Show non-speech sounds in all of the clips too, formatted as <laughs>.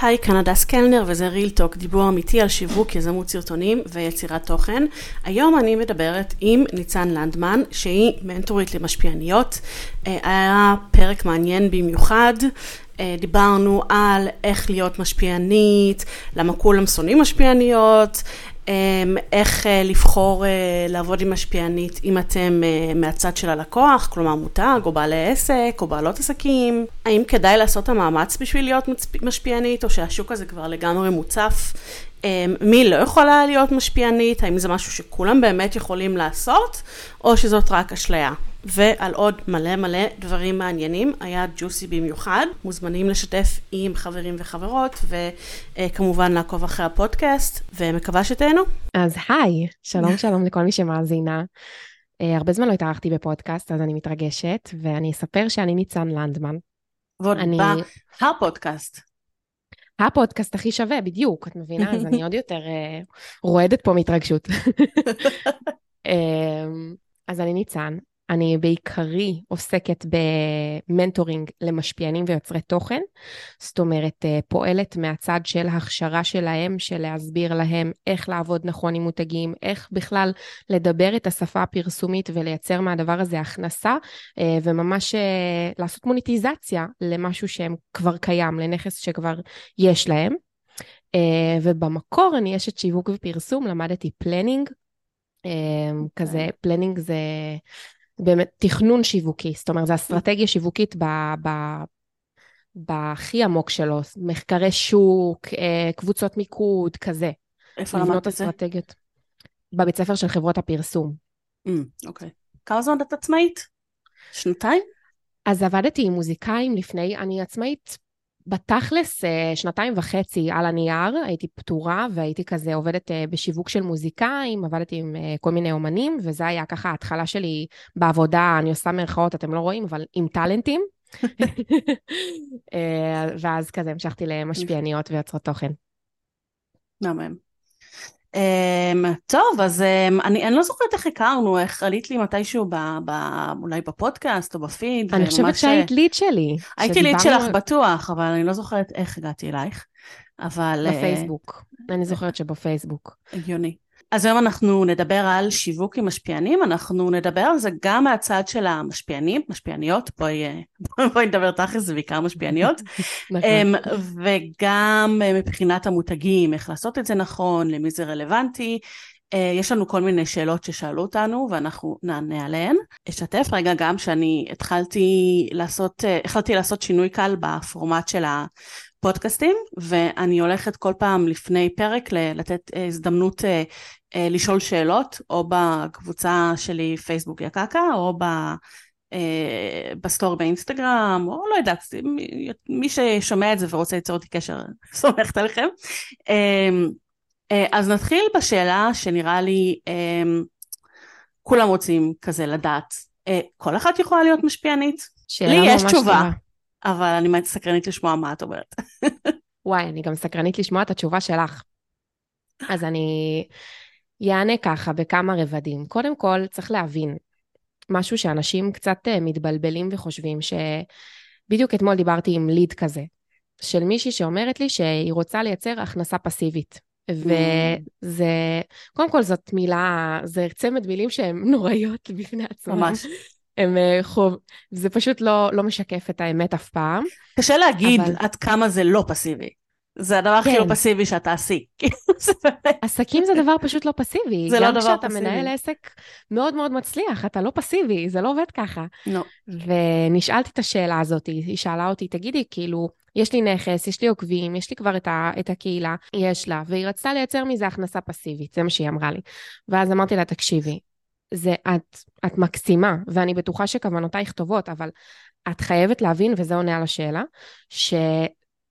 היי, כאן הדס קלנר וזה ריל טוק, דיבור אמיתי על שיווק, יזמות סרטונים ויצירת תוכן. היום אני מדברת עם ניצן לנדמן, שהיא מנטורית למשפיעניות. אה, היה פרק מעניין במיוחד. אה, דיברנו על איך להיות משפיענית, למה כולם שונאים משפיעניות, איך אה, לבחור אה, לעבוד עם משפיענית אם אתם אה, מהצד של הלקוח, כלומר מותג או בעלי עסק או בעלות עסקים, האם כדאי לעשות את המאמץ בשביל להיות משפיענית או שהשוק הזה כבר לגמרי מוצף, אמ, מי לא יכולה להיות משפיענית, האם זה משהו שכולם באמת יכולים לעשות או שזאת רק אשליה. ועל עוד מלא מלא דברים מעניינים, היה ג'וסי במיוחד, מוזמנים לשתף עם חברים וחברות, וכמובן לעקוב אחרי הפודקאסט, ומקווה שתהנו. אז היי, שלום שלום לכל מי שמאזינה. Uh, הרבה זמן לא התארחתי בפודקאסט, אז אני מתרגשת, ואני אספר שאני ניצן לנדמן. ועוד אני... בהפודקאסט. הפודקאסט הכי שווה, בדיוק, את מבינה? אז אני עוד יותר uh, רועדת פה מהתרגשות. uh, <laughs> <laughs> אז אני ניצן, אני בעיקרי עוסקת במנטורינג למשפיענים ויוצרי תוכן, זאת אומרת, אה, פועלת מהצד של הכשרה שלהם, של להסביר להם איך לעבוד נכון עם מותגים, איך בכלל לדבר את השפה הפרסומית ולייצר מהדבר הזה הכנסה, אה, וממש אה, לעשות מוניטיזציה למשהו שהם כבר קיים, לנכס שכבר יש להם. ובמקור אני אשת שיווק ופרסום, למדתי planning, כזה, planning זה באמת תכנון שיווקי, זאת אומרת, זו אסטרטגיה שיווקית ב, ב, בהכי עמוק שלו, מחקרי שוק, אה, קבוצות מיקוד, כזה. איפה למדת את זה? אסטרטגיות. בבית ספר של חברות הפרסום. Mm, אוקיי. כמה זמן את עצמאית? שנתיים? אז עבדתי עם מוזיקאים לפני, אני עצמאית בתכלס, אה, שנתיים וחצי על הנייר, הייתי פטורה והייתי כזה עובדת אה, בשיווק של מוזיקאים, עבדתי עם אה, כל מיני אומנים, וזה היה ככה ההתחלה שלי בעבודה, אני עושה מירכאות, אתם לא רואים, אבל עם טאלנטים. <laughs> ואז כזה המשכתי למשפיעניות ויוצרות תוכן. מהמם. Um, טוב, אז um, אני, אני לא זוכרת איך הכרנו, איך עלית לי מתישהו ב, ב, אולי בפודקאסט או בפיד. אני חושבת שהיית ליד שלי. הייתי ליד שלך בטוח, אבל אני לא זוכרת איך הגעתי אלייך. אבל... אה, בפייסבוק. Uh, אני זוכרת שבפייסבוק. הגיוני. אז היום אנחנו נדבר על שיווק עם משפיענים, אנחנו נדבר על זה גם מהצד של המשפיענים, משפיעניות, בואי, <laughs> בואי נדבר תכל'ס, זה בעיקר משפיעניות, <laughs> נכון. אמ, וגם מבחינת המותגים, איך לעשות את זה נכון, למי זה רלוונטי. אה, יש לנו כל מיני שאלות ששאלו אותנו ואנחנו נענה עליהן. אשתף רגע גם שאני התחלתי לעשות, אה, החלטתי לעשות שינוי קל בפורמט של הפודקאסטים, ואני הולכת כל פעם לפני פרק לתת אה, הזדמנות אה, לשאול שאלות, או בקבוצה שלי פייסבוק יקקה, או ב... אה, בסטור באינסטגרם, או לא יודעת, מי, מי ששומע את זה ורוצה ליצור אותי קשר, <laughs> סומכת עליכם. אה, אה, אז נתחיל בשאלה שנראה לי אה, כולם רוצים כזה לדעת, אה, כל אחת יכולה להיות משפיענית? לי יש תשובה, טובה. אבל אני סקרנית לשמוע מה את אומרת. <laughs> וואי, אני גם סקרנית לשמוע את התשובה שלך. אז אני יענה ככה בכמה רבדים. קודם כל, צריך להבין משהו שאנשים קצת אה, מתבלבלים וחושבים, שבדיוק אתמול דיברתי עם ליד כזה, של מישהי שאומרת לי שהיא רוצה לייצר הכנסה פסיבית. וזה, קודם כל זאת מילה, זה צמד מילים שהן <laughs> נוראיות בפני עצמן. ממש. הם אה, חוב, זה פשוט לא, לא משקף את האמת אף פעם. קשה להגיד אבל... עד כמה זה לא פסיבי. זה הדבר הכי לא כן. פסיבי שאת תעשי. <laughs> עסקים זה דבר פשוט לא פסיבי. זה לא דבר פסיבי. גם כשאתה מנהל עסק מאוד מאוד מצליח, אתה לא פסיבי, זה לא עובד ככה. לא. ונשאלתי את השאלה הזאת, היא שאלה אותי, תגידי, כאילו, יש לי נכס, יש לי עוקבים, יש לי כבר את, ה, את הקהילה, יש לה, והיא רצתה לייצר מזה הכנסה פסיבית, זה מה שהיא אמרה לי. ואז אמרתי לה, תקשיבי, זה את, את מקסימה, ואני בטוחה שכוונותייך טובות, אבל את חייבת להבין, וזה עונה על השאלה, ש...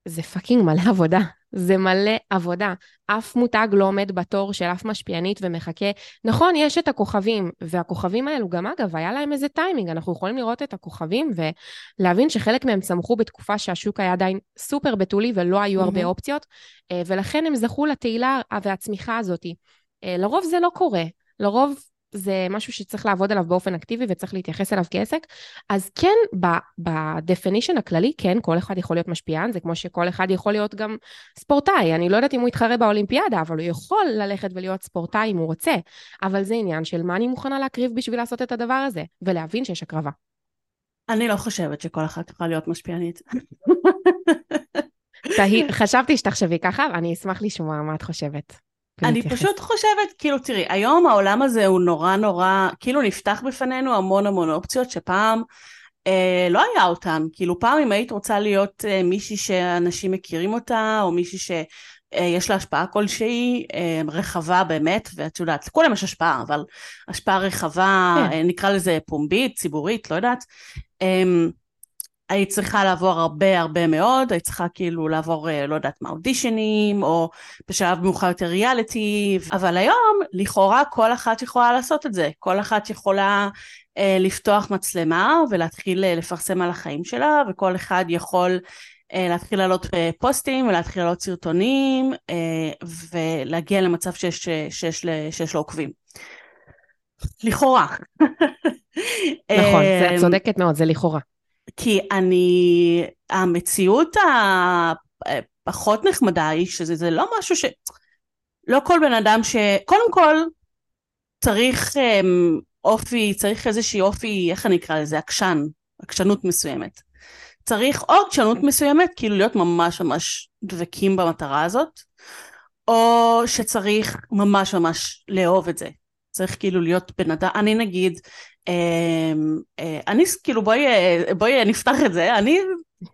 זה fucking מלא עבודה. זה מלא עבודה. אף מותג לא עומד בתור של אף משפיענית ומחכה. נכון, יש את הכוכבים, והכוכבים האלו גם אגב, היה להם איזה טיימינג, אנחנו יכולים לראות את הכוכבים ולהבין שחלק מהם צמחו בתקופה שהשוק היה עדיין סופר בתולי ולא היו הרבה אופציות, אה, ולכן הם זכו לתהילה והצמיחה הזאת. אה, לרוב זה לא קורה. לרוב זה משהו שצריך לעבוד עליו באופן אקטיבי וצריך להתייחס אליו כעסק. אז כן, ב-definition הכללי, כן, כל אחד יכול להיות משפיען, זה כמו שכל אחד יכול להיות גם ספורטאי. אני לא יודעת אם הוא יתחרה באולימפיאדה, אבל הוא יכול ללכת ולהיות ספורטאי אם הוא רוצה. אבל זה עניין של מה אני מוכנה להקריב בשביל לעשות את הדבר הזה, ולהבין שיש הקרבה. אני לא חושבת שכל אחת יכולה להיות משפיענית. חשבתי שתחשבי ככה, ואני אשמח לשמוע מה את חושבת. אני פשוט חושבת, כאילו, תראי, היום העולם הזה הוא נורא נורא, כאילו נפתח בפנינו המון המון אופציות שפעם אה, לא היה אותן. כאילו, פעם אם היית רוצה להיות אה, מישהי שאנשים מכירים אותה, או מישהי שיש לה השפעה כלשהי, אה, רחבה באמת, ואת יודעת, לכולם יש השפעה, אבל השפעה רחבה, כן. אה, נקרא לזה פומבית, ציבורית, לא יודעת. אה, היית צריכה לעבור הרבה הרבה מאוד, היית צריכה כאילו לעבור, אה, לא יודעת מה, אודישנים, או בשלב מאוחר יותר ריאליטי, אבל היום, לכאורה כל אחת יכולה לעשות את זה. כל אחת יכולה אה, לפתוח מצלמה ולהתחיל אה, לפרסם על החיים שלה, וכל אחד יכול אה, להתחיל לעלות אה, פוסטים ולהתחיל לעלות סרטונים, אה, ולהגיע למצב שיש, שיש, שיש לו עוקבים. לכאורה. נכון, את אה, צודקת מאוד, זה לכאורה. כי אני, המציאות הפחות נחמדה היא שזה לא משהו ש... לא כל בן אדם ש... קודם כל, צריך um, אופי, צריך איזושהי אופי, איך אני אקרא לזה? עקשן, עקשנות מסוימת. צריך או עקשנות מסוימת, כאילו להיות ממש ממש דבקים במטרה הזאת, או שצריך ממש ממש לאהוב את זה. צריך כאילו להיות בן אדם, אני נגיד, אמ, אה, אני כאילו בואי, אה, בואי נפתח את זה, אני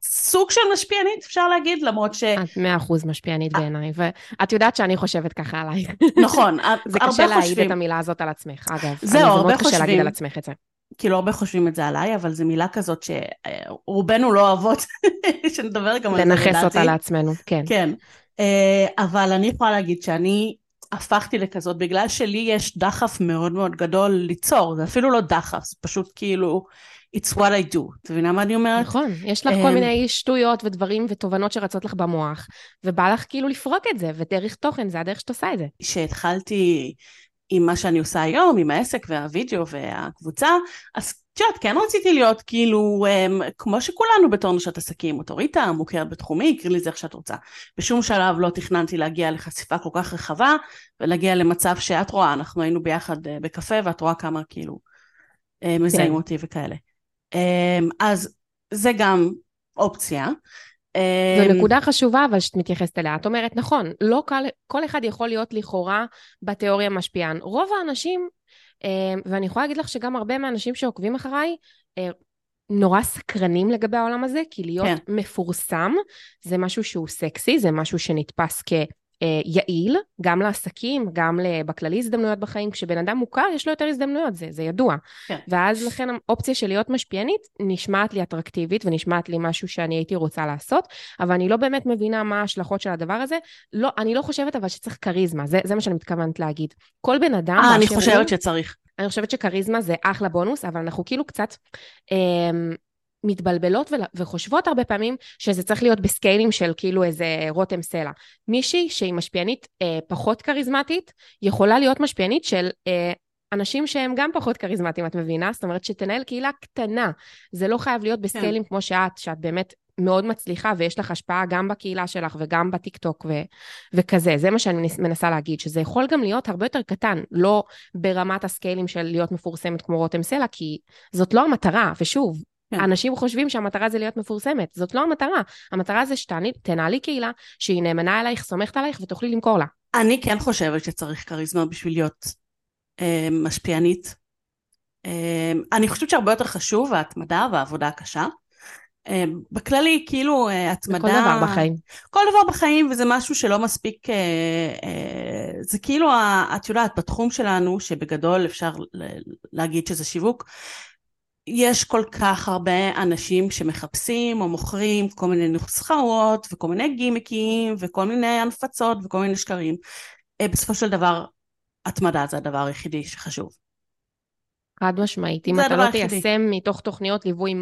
סוג של משפיענית אפשר להגיד למרות ש... את מאה אחוז משפיענית בעיניי ואת יודעת שאני חושבת ככה עלייך. נכון, <laughs> הרבה חושבים. זה קשה להעיד את המילה הזאת על עצמך אגב. זהו, הרבה חושבים. זה מאוד קשה להגיד על עצמך את זה. כאילו הרבה חושבים את זה עליי, אבל זו מילה כזאת שרובנו לא אוהבות, <laughs> שנדבר גם על זה לדעתי. לנכס אותה לעצמנו, כן. כן, אה, אבל אני יכולה להגיד שאני הפכתי לכזאת בגלל שלי יש דחף מאוד מאוד גדול ליצור, זה אפילו לא דחף, זה פשוט כאילו, it's what I do. את מבינה מה אני אומרת? נכון, יש לך כל אמ, מיני שטויות ודברים ותובנות שרצות לך במוח, ובא לך כאילו לפרוק את זה, ודרך תוכן זה הדרך שאת עושה את זה. כשהתחלתי עם מה שאני עושה היום, עם העסק והווידאו והקבוצה, אז את יודעת, כן רציתי להיות כאילו, um, כמו שכולנו בתור נשות עסקים, אוטוריטה, מוכרת בתחומי, קריא לזה איך שאת רוצה. בשום שלב לא תכננתי להגיע לחשיפה כל כך רחבה, ולהגיע למצב שאת רואה, אנחנו היינו ביחד uh, בקפה, ואת רואה כמה כאילו uh, מזהים כן. אותי וכאלה. Um, אז זה גם אופציה. זו אמ, נקודה חשובה, אבל שאת מתייחסת אליה. את אומרת, נכון, לא כל, כל אחד יכול להיות לכאורה בתיאוריה משפיען. רוב האנשים, אמ, ואני יכולה להגיד לך שגם הרבה מהאנשים שעוקבים אחריי, אה, נורא סקרנים לגבי העולם הזה, כי להיות כן. מפורסם זה משהו שהוא סקסי, זה משהו שנתפס כ... אה, יעיל, גם לעסקים, גם בכללי הזדמנויות בחיים. כשבן אדם מוכר, יש לו יותר הזדמנויות, זה, זה ידוע. כן. ואז לכן האופציה של להיות משפיענית נשמעת לי אטרקטיבית ונשמעת לי משהו שאני הייתי רוצה לעשות, אבל אני לא באמת מבינה מה ההשלכות של הדבר הזה. לא, אני לא חושבת אבל שצריך כריזמה, זה, זה מה שאני מתכוונת להגיד. כל בן אדם... אה, אני חושבת שצריך. אני חושבת שכריזמה זה אחלה בונוס, אבל אנחנו כאילו קצת... אה, מתבלבלות וחושבות הרבה פעמים שזה צריך להיות בסקיילים של כאילו איזה רותם סלע. מישהי שהיא משפיענית אה, פחות כריזמטית, יכולה להיות משפיענית של אה, אנשים שהם גם פחות כריזמטיים, את מבינה? זאת אומרת שתנהל קהילה קטנה. זה לא חייב להיות בסקיילים כן. כמו שאת, שאת באמת מאוד מצליחה ויש לך השפעה גם בקהילה שלך וגם בטיקטוק ו- וכזה. זה מה שאני מנסה להגיד, שזה יכול גם להיות הרבה יותר קטן, לא ברמת הסקיילים של להיות מפורסמת כמו רותם סלע, כי זאת לא המטרה, ושוב. אנשים חושבים שהמטרה זה להיות מפורסמת, זאת לא המטרה. המטרה זה שתנהלי קהילה שהיא נאמנה אלייך, סומכת עלייך ותוכלי למכור לה. אני כן חושבת שצריך כריזמה בשביל להיות אה, משפיענית. אה, אני חושבת שהרבה יותר חשוב ההתמדה והעבודה הקשה. אה, בכללי, כאילו, אה, התמדה... כל דבר בחיים. כל דבר בחיים, וזה משהו שלא מספיק... אה, אה, זה כאילו, את יודעת, בתחום שלנו, שבגדול אפשר להגיד שזה שיווק, יש כל כך הרבה אנשים שמחפשים או מוכרים כל מיני נוסחאות וכל מיני גימיקים וכל מיני הנפצות וכל מיני שקרים. אה, בסופו של דבר, התמדה זה הדבר היחידי שחשוב. חד משמעית. אם אתה לא תיישם מתוך תוכניות ליווי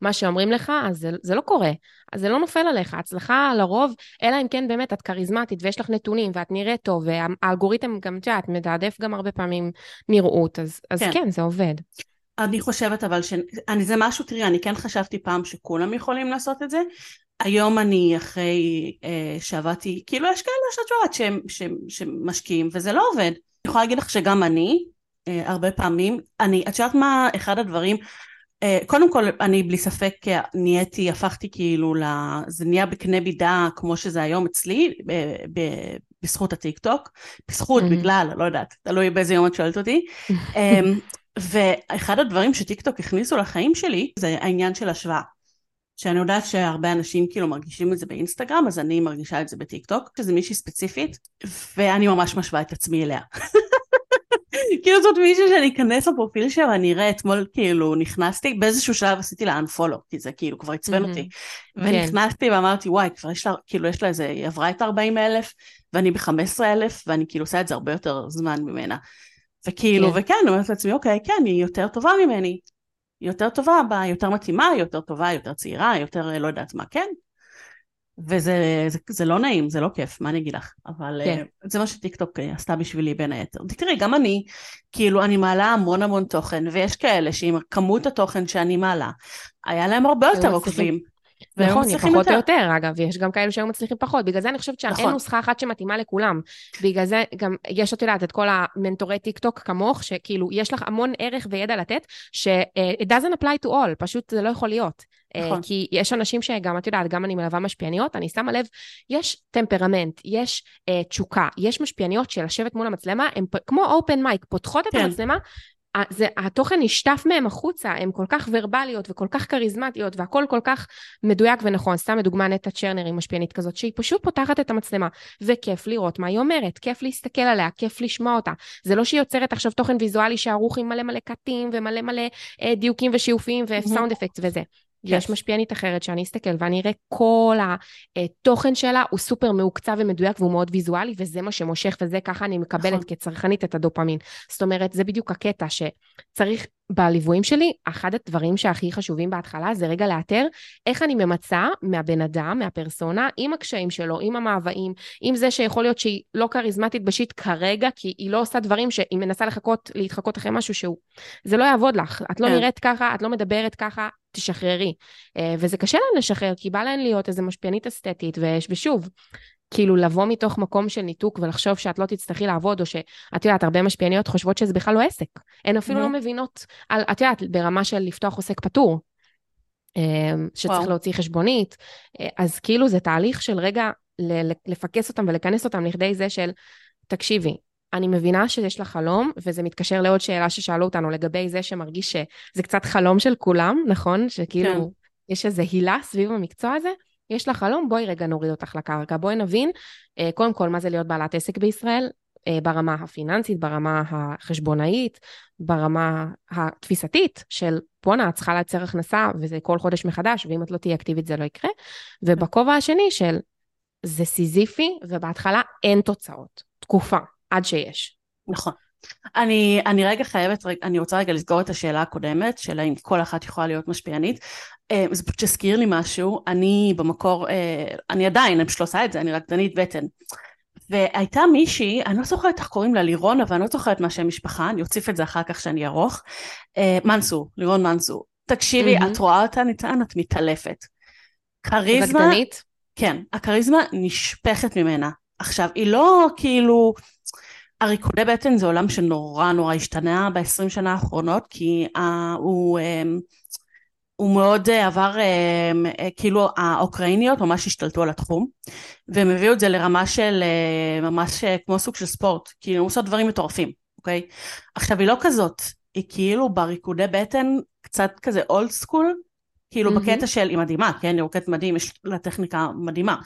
מה שאומרים לך, אז זה, זה לא קורה. אז זה לא נופל עליך. הצלחה לרוב, אלא אם כן באמת את כריזמטית ויש לך נתונים ואת נראית טוב, והאלגוריתם גם, את יודעת, מתעדף גם הרבה פעמים נראות, אז, אז כן. כן, זה עובד. אני חושבת אבל ש... אני, זה משהו, תראי, אני כן חשבתי פעם שכולם יכולים לעשות את זה. היום אני אחרי אה, שעבדתי, כאילו יש כאלה שאת יודעת שהם, שהם, שמשקיעים, וזה לא עובד. אני יכולה להגיד לך שגם אני, אה, הרבה פעמים, אני, את יודעת מה אחד הדברים, אה, קודם כל אני בלי ספק נהייתי, הפכתי כאילו, זה נהיה בקנה מידה כמו שזה היום אצלי, ב, ב, בזכות הטיק טוק, בזכות, mm-hmm. בגלל, לא יודעת, תלוי באיזה יום את שואלת אותי. <laughs> ואחד הדברים שטיק טוק הכניסו לחיים שלי זה העניין של השוואה. שאני יודעת שהרבה אנשים כאילו מרגישים את זה באינסטגרם, אז אני מרגישה את זה בטיק טוק, שזה מישהי ספציפית, ואני ממש משווה את עצמי אליה. <laughs> כאילו זאת מישהי שאני אכנס לפרופיל שלה ואני אראה אתמול כאילו נכנסתי באיזשהו שלב עשיתי לה unfollow כי זה כאילו כבר עצבן אותי כן. ונכנסתי ואמרתי וואי כבר יש לה כאילו יש לה איזה היא עברה את 40 אלף ואני ב-15 אלף ואני כאילו עושה את זה הרבה יותר זמן ממנה וכאילו כן. וכן אומרת לעצמי אוקיי כן היא יותר טובה ממני היא יותר טובה בה יותר מתאימה היא יותר טובה יותר צעירה יותר לא יודעת מה כן וזה זה, זה לא נעים, זה לא כיף, מה אני אגיד לך? אבל כן. uh, זה מה שטיקטוק uh, עשתה בשבילי בין היתר. תראי, גם אני, כאילו, אני מעלה המון המון תוכן, ויש כאלה שעם כמות התוכן שאני מעלה, היה להם הרבה יותר עוקבים. נכון, פחות או יותר, אגב, יש גם כאלו שהיו מצליחים פחות, בגלל זה אני חושבת שאין נכון. נוסחה אחת שמתאימה לכולם. בגלל זה גם יש, את יודעת, את כל המנטורי טיק טוק כמוך, שכאילו, יש לך המון ערך וידע לתת, ש-it doesn't apply to all, פשוט זה לא יכול להיות. אה, נכון. כי יש אנשים שגם, את יודעת, גם אני מלווה משפיעניות, אני שמה לב, יש טמפרמנט, יש uh, תשוקה, יש משפיעניות שלשבת מול המצלמה, הן כמו open mic, פותחות כן. את המצלמה, זה, התוכן נשטף מהם החוצה, הן כל כך ורבליות וכל כך כריזמטיות והכל כל כך מדויק ונכון. סתם לדוגמה נטע צ'רנר היא משפיענית כזאת, שהיא פשוט פותחת את המצלמה, וכיף לראות מה היא אומרת, כיף להסתכל עליה, כיף לשמוע אותה. זה לא שהיא יוצרת עכשיו תוכן ויזואלי שערוך עם מלא מלא קטים ומלא מלא אה, דיוקים ושיופים וסאונד אפקט וזה. יש משפיענית אחרת שאני אסתכל ואני אראה כל התוכן שלה הוא סופר מעוקצב ומדויק והוא מאוד ויזואלי וזה מה שמושך וזה ככה אני מקבלת נכון. כצרכנית את הדופמין. זאת אומרת זה בדיוק הקטע שצריך בליוויים שלי, אחד הדברים שהכי חשובים בהתחלה זה רגע לאתר איך אני ממצה מהבן אדם, מהפרסונה, עם הקשיים שלו, עם המאוויים, עם זה שיכול להיות שהיא לא כריזמטית בשיט כרגע, כי היא לא עושה דברים שהיא מנסה לחכות, להתחקות אחרי משהו שהוא... זה לא יעבוד לך, את לא כן. נראית ככה, את לא מדברת ככה, תשחררי. אה, וזה קשה להן לשחרר, כי בא להן להיות איזה משפיענית אסתטית, ושוב, כאילו לבוא מתוך מקום של ניתוק ולחשוב שאת לא תצטרכי לעבוד, או שאת יודעת, הרבה משפיעניות חושבות שזה בכלל לא עסק. הן אפילו mm-hmm. לא מבינות, על, את יודעת, ברמה של לפתוח עוסק פטור, אה, שצריך וואו. להוציא חשבונית. אה, אז כאילו זה תהליך של רגע לפקס אותם ולכנס אותם לכדי זה של, תקשיבי, אני מבינה שיש לך חלום, וזה מתקשר לעוד שאלה ששאלו אותנו לגבי זה שמרגיש שזה קצת חלום של כולם, נכון? שכאילו כן. יש איזו הילה סביב המקצוע הזה. יש לך חלום, בואי רגע נוריד אותך לקרקע. בואי נבין, אה, קודם כל, מה זה להיות בעלת עסק בישראל, אה, ברמה הפיננסית, ברמה החשבונאית, ברמה התפיסתית של בואנה, את צריכה לייצר הכנסה וזה כל חודש מחדש, ואם את לא תהיי אקטיבית זה לא יקרה. ובכובע השני של זה סיזיפי, ובהתחלה אין תוצאות. תקופה. עד שיש. נכון. אני, אני רגע חייבת, אני רוצה רגע לסגור את השאלה הקודמת, של האם כל אחת יכולה להיות משפיענית. אה, זה פשוט שהזכיר לי משהו, אני במקור, אה, אני עדיין, אני פשוט לא עושה את זה, אני רקדנית בטן. והייתה מישהי, אני לא זוכרת איך קוראים לה לירון, אבל אני לא זוכרת מה שם משפחה, אני אוסיף את זה אחר כך שאני ארוך. אה, מנסור, לירון מנסור. תקשיבי, mm-hmm. את רואה אותה ניתן, את מתעלפת. כריזמה... רקדנית? כן, הכריזמה נשפכת ממנה. עכשיו, היא לא כאילו... הריקודי בטן זה עולם שנורא נורא השתנה ב-20 שנה האחרונות, כי uh, הוא, um, הוא מאוד uh, עבר, um, uh, כאילו האוקראיניות ממש השתלטו על התחום, והם הביאו את זה לרמה של ממש כמו סוג של ספורט, כאילו הם עושות דברים מטורפים, אוקיי? עכשיו היא לא כזאת, היא כאילו בריקודי בטן קצת כזה אולד סקול, כאילו mm-hmm. בקטע של, היא מדהימה, כן? היא רוקדת מדהים, יש לה טכניקה מדהימה.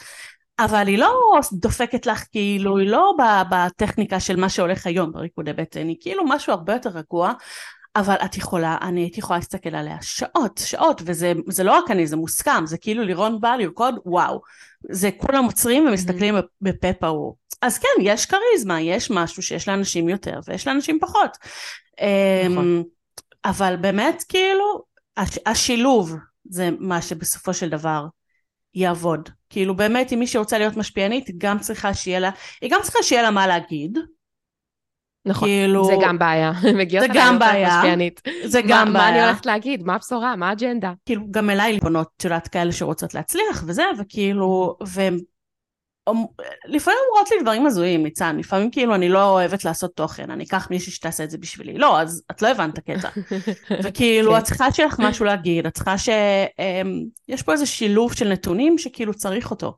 אבל היא לא דופקת לך כאילו, היא לא בטכניקה של מה שהולך היום בריקודי בטן, היא כאילו משהו הרבה יותר רגוע, אבל את יכולה, אני הייתי יכולה להסתכל עליה שעות, שעות, וזה לא רק אני, זה מוסכם, זה כאילו לירון בא לרקוד, וואו. זה כולם עוצרים ומסתכלים mm-hmm. בפה פעור. אז כן, יש כריזמה, יש משהו שיש לאנשים יותר ויש לאנשים פחות. נכון. אמ, אבל באמת כאילו הש, השילוב זה מה שבסופו של דבר יעבוד. כאילו באמת אם מי שרוצה להיות משפיענית היא גם צריכה שיהיה לה, היא גם צריכה שיהיה לה מה להגיד. נכון, כאילו, זה גם בעיה. <laughs> זה גם בעיה. משפיענית. זה גם מה, בעיה. מה אני הולכת להגיד? מה הבשורה? מה האג'נדה? כאילו גם אליי פונות, את יודעת, כאלה שרוצות להצליח וזה, וכאילו, והם לפעמים אומרות לי דברים הזויים, ניצן, לפעמים כאילו אני לא אוהבת לעשות תוכן, אני אקח מישהי שתעשה את זה בשבילי. לא, אז את לא הבנת את הקטע. <laughs> וכאילו, כן. את צריכה שיהיה לך משהו להגיד, את צריכה ש... אמ, יש פה איזה שילוב של נתונים שכאילו צריך אותו.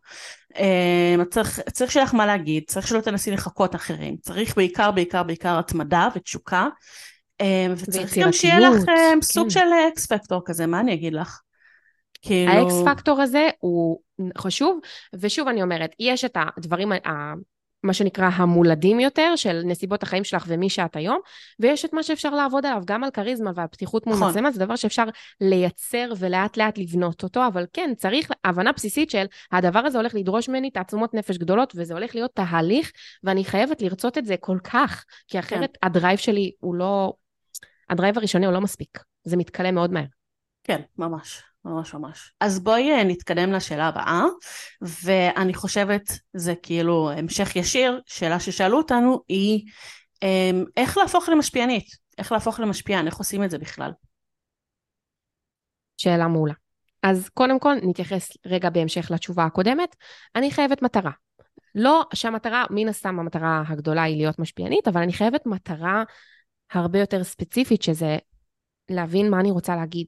אמ, צריך, צריך שיהיה לך מה להגיד, צריך שלא תנסי לחכות אחרים, צריך בעיקר, בעיקר, בעיקר התמדה ותשוקה. אמ, וצריך גם שיהיה לך סוג כן. של אקס פקטור כזה, מה אני אגיד לך? כאילו... האקס פקטור הזה הוא חשוב, ושוב אני אומרת, יש את הדברים, מה שנקרא המולדים יותר, של נסיבות החיים שלך ומי שאת היום, ויש את מה שאפשר לעבוד עליו, גם על כריזמה ועל פתיחות מול נכון. מצלמה, זה דבר שאפשר לייצר ולאט לאט לבנות אותו, אבל כן, צריך הבנה בסיסית של הדבר הזה הולך לדרוש ממני תעצומות נפש גדולות, וזה הולך להיות תהליך, ואני חייבת לרצות את זה כל כך, כי אחרת כן. ה drive שלי הוא לא, ה drive הראשוני הוא לא מספיק, זה מתכלה מאוד מהר. כן, ממש. ממש ממש. אז בואי אה, נתקדם לשאלה הבאה, ואני חושבת, זה כאילו המשך ישיר, שאלה ששאלו אותנו היא, אמ, איך להפוך למשפיענית? איך להפוך למשפיען? איך עושים את זה בכלל? שאלה מעולה. אז קודם כל נתייחס רגע בהמשך לתשובה הקודמת. אני חייבת מטרה. לא שהמטרה, מן הסתם המטרה הגדולה היא להיות משפיענית, אבל אני חייבת מטרה הרבה יותר ספציפית, שזה להבין מה אני רוצה להגיד,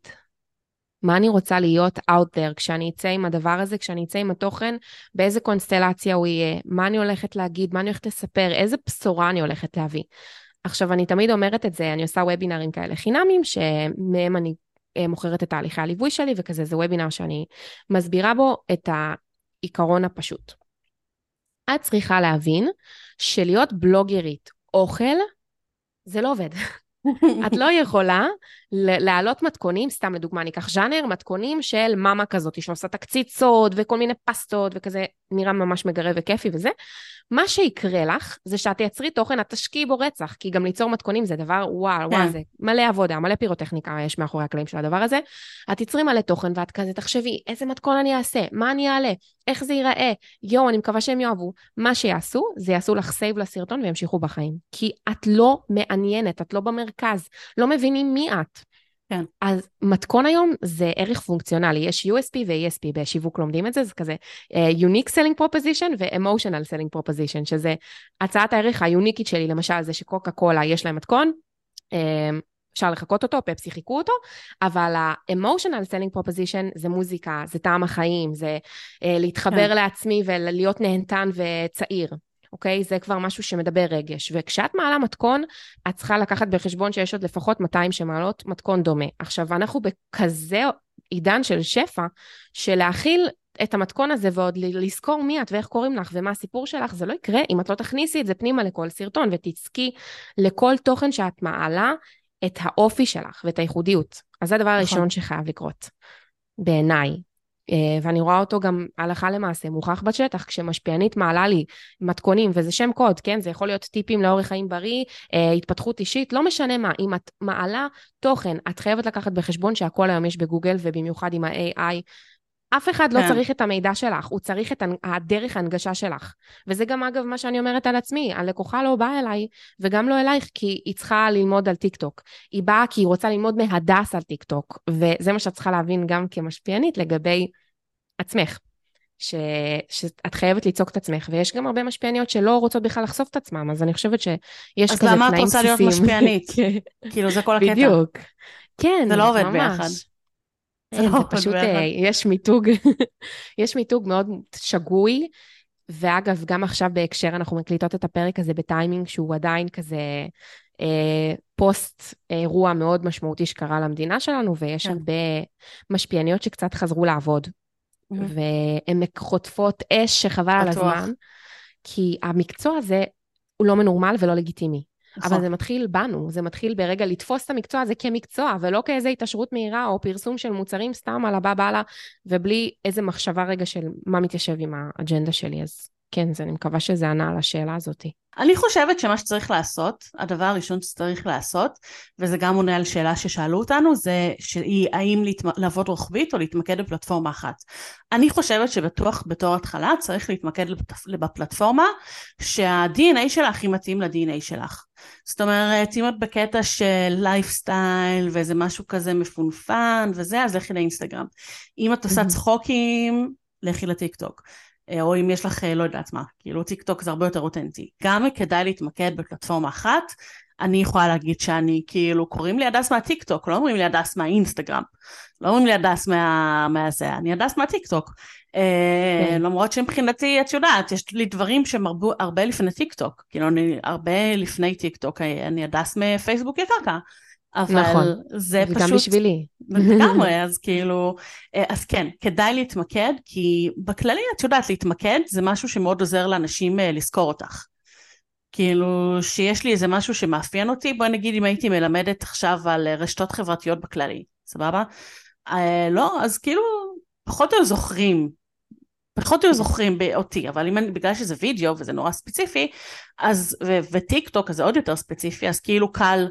מה אני רוצה להיות out there כשאני אצא עם הדבר הזה, כשאני אצא עם התוכן, באיזה קונסטלציה הוא יהיה, מה אני הולכת להגיד, מה אני הולכת לספר, איזה בשורה אני הולכת להביא. עכשיו, אני תמיד אומרת את זה, אני עושה וובינרים כאלה חינמים, שמהם אני אה, מוכרת את תהליכי הליווי שלי, וכזה זה וובינר שאני מסבירה בו את העיקרון הפשוט. את צריכה להבין שלהיות בלוגרית אוכל, זה לא עובד. את לא יכולה להעלות מתכונים, סתם לדוגמה, אני אקח ז'אנר, מתכונים של מאמה כזאת, שעושה את הקציצות וכל מיני פסטות וכזה, נראה ממש מגרה וכיפי וזה. מה שיקרה לך, זה שאת תייצרי תוכן, את תשקיעי בו רצח, כי גם ליצור מתכונים זה דבר, וואו, וואו, כן. זה מלא עבודה, מלא פירוטכניקה יש מאחורי הקלעים של הדבר הזה. את תצרי מלא תוכן ואת כזה, תחשבי, איזה מתכון אני אעשה, מה אני אעלה, איך זה ייראה, יואו, אני מקווה שהם יאהבו. מה שיעשו, זה יעשו לך save לסרטון וימשיכו בחיים. כי את לא מעניינת, את לא במרכז, לא מבינים מי את. כן. אז מתכון היום זה ערך פונקציונלי, יש USP ו-ESP, בשיווק לומדים את זה, זה כזה אה, Unique Selling Proposition ו-Emotional Selling Proposition, שזה הצעת הערך היוניקית שלי, למשל זה שקוקה קולה יש להם מתכון, um, אפשר לחקות אותו, פפסי חיכו אותו, אבל ה-emotional selling proposition זה מוזיקה, זה טעם החיים, זה uh, להתחבר כן. לעצמי ולהיות נהנתן וצעיר. אוקיי? זה כבר משהו שמדבר רגש. וכשאת מעלה מתכון, את צריכה לקחת בחשבון שיש עוד לפחות 200 שמעלות מתכון דומה. עכשיו, אנחנו בכזה עידן של שפע, שלהכיל את המתכון הזה ועוד לזכור מי את ואיך קוראים לך ומה הסיפור שלך, זה לא יקרה אם את לא תכניסי את זה פנימה לכל סרטון ותצקי לכל תוכן שאת מעלה את האופי שלך ואת הייחודיות. אז זה הדבר נכון. הראשון שחייב לקרות, בעיניי. אה, ואני רואה אותו גם הלכה למעשה, מוכח בשטח, כשמשפיענית מעלה לי מתכונים, וזה שם קוד, כן? זה יכול להיות טיפים לאורך חיים בריא, אה, התפתחות אישית, לא משנה מה. אם את מעלה תוכן, את חייבת לקחת בחשבון שהכל היום יש בגוגל, ובמיוחד עם ה-AI. אף אחד לא כן. צריך את המידע שלך, הוא צריך את הדרך ההנגשה שלך. וזה גם אגב מה שאני אומרת על עצמי, הלקוחה לא באה אליי, וגם לא אלייך, כי היא צריכה ללמוד על טיק טוק. היא באה כי היא רוצה ללמוד מהדס על טיק טוק, וזה מה שאת צריכה להבין גם כמשפיענית לגבי עצמך. ש... שאת חייבת לצעוק את עצמך, ויש גם הרבה משפיעניות שלא רוצות בכלל לחשוף את עצמם, אז אני חושבת שיש כזה תנאים בסיסיים. אז למה את רוצה להיות משפיענית? <laughs> כאילו, זה כל הקטע. בדיוק. כן, זה לא עובד ממש. ביחד. זה, לא פשוט. אה, יש מיתוג, <laughs> יש מיתוג מאוד שגוי, ואגב, גם עכשיו בהקשר, אנחנו מקליטות את הפרק הזה בטיימינג שהוא עדיין כזה אה, פוסט אירוע מאוד משמעותי שקרה למדינה שלנו, ויש כן. הרבה משפיעניות שקצת חזרו לעבוד. והן חוטפות אש שחבל על הזמן, כי המקצוע הזה הוא לא מנורמל ולא לגיטימי. נכון. אבל זה מתחיל בנו, זה מתחיל ברגע לתפוס את המקצוע הזה כמקצוע, ולא כאיזו התעשרות מהירה או פרסום של מוצרים סתם על הבא באללה, ובלי איזה מחשבה רגע של מה מתיישב עם האג'נדה שלי. אז כן, זה, אני מקווה שזה ענה על השאלה הזאת. אני חושבת שמה שצריך לעשות, הדבר הראשון שצריך לעשות, וזה גם עונה על שאלה ששאלו אותנו, זה שהיא האם להתמ... לעבוד רוחבית או להתמקד בפלטפורמה אחת. אני חושבת שבטוח בתור התחלה צריך להתמקד בפלטפורמה שה-DNA שלך הכי מתאים ל-DNA שלך. זאת אומרת, אם את בקטע של לייפסטייל ואיזה משהו כזה מפונפן וזה, אז לכי לאינסטגרם. אם את עושה צחוקים, לכי לטיקטוק. אה, או אם יש לך, אה, לא יודעת מה, כאילו טיק טוק זה הרבה יותר אותנטי. גם כדאי להתמקד בפלטפורמה אחת, אני יכולה להגיד שאני, כאילו, קוראים לי הדס מהטיק טוק, לא אומרים לי הדס מהאינסטגרם, לא אומרים לי הדס מה... מהזה, אני הדס מהטיק טוק. אה, כן. למרות שמבחינתי, את יודעת, יש לי דברים שהם הרבה, הרבה לפני טיק טוק, כאילו, אני הרבה לפני טיק טוק, אני הדס מפייסבוק יקרקע. אבל נכון. זה פשוט... וגם בשבילי. לגמרי, <laughs> אז כאילו, אה, אז כן, כדאי להתמקד, כי בכללי, את יודעת, להתמקד זה משהו שמאוד עוזר לאנשים אה, לזכור אותך. כאילו, שיש לי איזה משהו שמאפיין אותי, בואי נגיד אם הייתי מלמדת עכשיו על אה, רשתות חברתיות בכללי, סבבה? לא, אז כאילו, פחות היו זוכרים, פחות היו זוכרים אותי, אבל אם אני, בגלל שזה וידאו וזה נורא ספציפי, אז, וטיק טוק, אז זה עוד יותר ספציפי, אז כאילו קל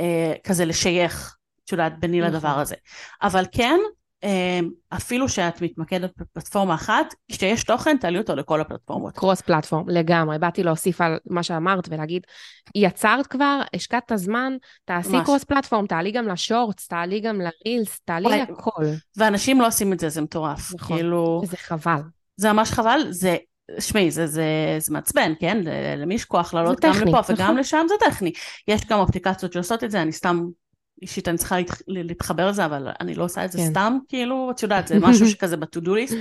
אה, כזה לשייך, את יודעת, ביני נכון. לדבר הזה. אבל כן, אה, אפילו שאת מתמקדת בפלטפורמה אחת, כשיש תוכן, תעלי אותו לכל הפלטפורמות. קרוס פלטפורם, לגמרי. באתי להוסיף על מה שאמרת ולהגיד, יצרת כבר, השקעת את הזמן, תעשי ממש. קרוס פלטפורם, תעלי גם לשורטס, תעלי גם לרילס, תעלי הכל. ואנשים לא עושים את זה, זה מטורף. נכון, כאילו... זה חבל. זה ממש חבל, זה שמעי, זה, זה, זה מעצבן, כן? למי יש כוח לעלות גם טכני, לפה נכון. וגם לשם, זה טכני. יש גם אפליקציות שעושות את זה, אני סתם, אישית אני צריכה להתח... להתחבר לזה, אבל אני לא עושה את זה כן. סתם, כאילו, את יודעת, זה <laughs> משהו שכזה ב-to-do list.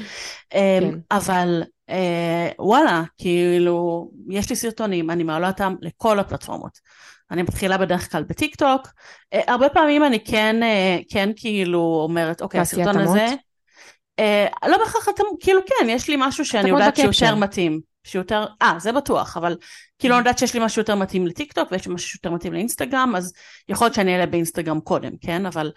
כן. אמ, אבל אה, וואלה, כאילו, יש לי סרטונים, אני מעלה אותם לכל הפלטפורמות. אני מתחילה בדרך כלל בטיק טוק. אה, הרבה פעמים אני כן, אה, כן כאילו אומרת, אוקיי, הסרטון הזה... אה, לא בהכרח אתם, כאילו כן, יש לי משהו שאני יודעת שיותר מתאים. שיותר, אה, זה בטוח, אבל כאילו אני יודעת שיש לי משהו יותר מתאים לטיק טוק ויש לי משהו שיותר מתאים לאינסטגרם, אז יכול להיות שאני אעלה באינסטגרם קודם, כן? אבל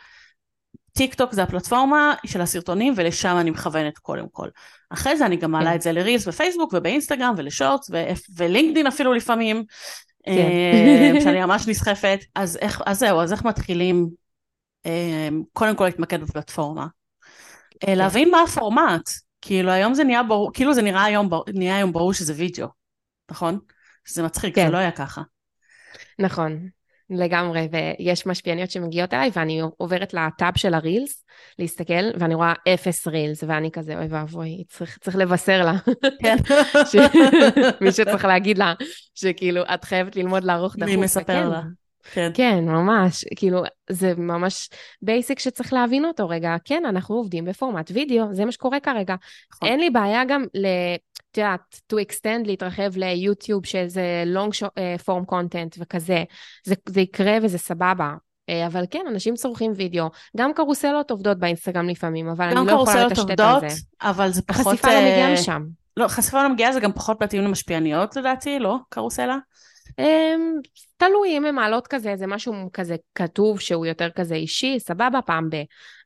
טיק טוק זה הפלטפורמה של הסרטונים ולשם אני מכוונת קודם כל. אחרי זה אני גם מעלה כן. את זה לרילס בפייסבוק ובאינסטגרם ולשורטס ולינקדין אפילו לפעמים, כן. אה, <laughs> שאני ממש נסחפת. אז, איך, אז זהו, אז איך מתחילים אה, קודם כל להתמקד בפלטפורמה? אה, כן. להבין מה הפורמט. כאילו היום זה נהיה ברור, כאילו זה נראה היום, נהיה היום ברור שזה וידאו, נכון? שזה מצחיק, כן. זה לא היה ככה. נכון, לגמרי, ויש משפיעניות שמגיעות אליי ואני עוברת לטאב של הרילס, להסתכל, ואני רואה אפס רילס, ואני כזה, אוי ואבוי, צריך, צריך לבשר לה. כן. <laughs> ש... מישהו צריך להגיד לה, שכאילו, את חייבת ללמוד לערוך דחוף. מי מספר לה? כן. כן, ממש, כאילו, זה ממש basic שצריך להבין אותו רגע. כן, אנחנו עובדים בפורמט וידאו, זה מה שקורה כרגע. נכון. אין לי בעיה גם ל... את יודעת, to extend, להתרחב ליוטיוב, שזה long אה, form content וכזה. זה, זה יקרה וזה סבבה. אה, אבל כן, אנשים צורכים וידאו. גם קרוסלות עובדות באינסטגרם לפעמים, אבל אני לא יכולה לטשטט על זה. אבל זה פחות... החשיפה לא מגיעה אה, משם. לא, חשיפה לא מגיעה, זה גם פחות מתאים למשפיעניות לדעתי, לא? קרוסלה? אמ, תלוי אם הן מעלות כזה, זה משהו כזה כתוב שהוא יותר כזה אישי, סבבה, פעם ב...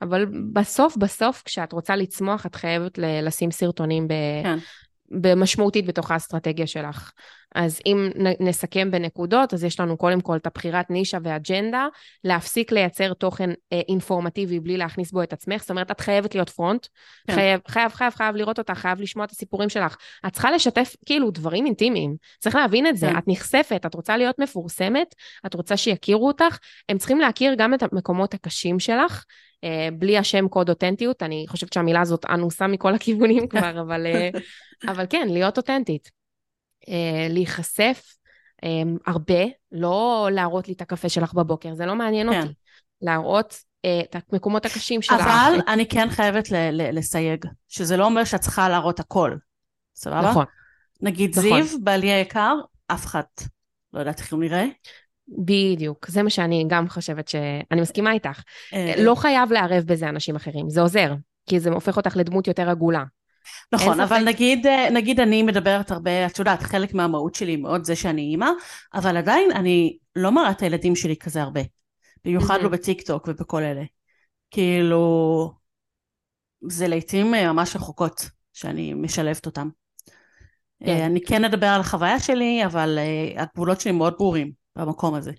אבל בסוף, בסוף, כשאת רוצה לצמוח, את חייבת לשים סרטונים ב... כן. במשמעותית בתוך האסטרטגיה שלך. אז אם נסכם בנקודות, אז יש לנו קודם כל את הבחירת נישה ואג'נדה, להפסיק לייצר תוכן אה, אינפורמטיבי בלי להכניס בו את עצמך, זאת אומרת, את חייבת להיות פרונט, כן. חייב, חייב, חייב, חייב לראות אותך, חייב לשמוע את הסיפורים שלך. את צריכה לשתף כאילו דברים אינטימיים, צריך להבין את זה, כן. את נחשפת, את רוצה להיות מפורסמת, את רוצה שיכירו אותך, הם צריכים להכיר גם את המקומות הקשים שלך, Uh, בלי השם קוד אותנטיות, אני חושבת שהמילה הזאת אנוסה מכל הכיוונים <laughs> כבר, אבל, uh, אבל כן, להיות אותנטית. Uh, להיחשף um, הרבה, לא להראות לי את הקפה שלך בבוקר, זה לא מעניין כן. אותי. להראות uh, את המקומות הקשים שלך. אבל את... אני כן חייבת ל- ל- לסייג, שזה לא אומר שאת צריכה להראות הכל, סבבה? נכון. נגיד נכון. זיו, בעלי היקר, אף אחד לא יודעת איך הוא נראה. בדיוק, זה מה שאני גם חושבת ש... אני מסכימה איתך. אה, לא חייב לערב בזה אנשים אחרים, זה עוזר, כי זה הופך אותך לדמות יותר עגולה. נכון, אבל נגיד, אה, נגיד אני מדברת הרבה, את יודעת, חלק מהמהות שלי מאוד זה שאני אימא, אבל עדיין אני לא מראה את הילדים שלי כזה הרבה. במיוחד לא בטיק טוק ובכל אלה. כאילו, זה לעיתים אה, ממש רחוקות שאני משלבת אותם. כן. אני כן אדבר על החוויה שלי, אבל הגבולות שלי מאוד ברורים במקום הזה.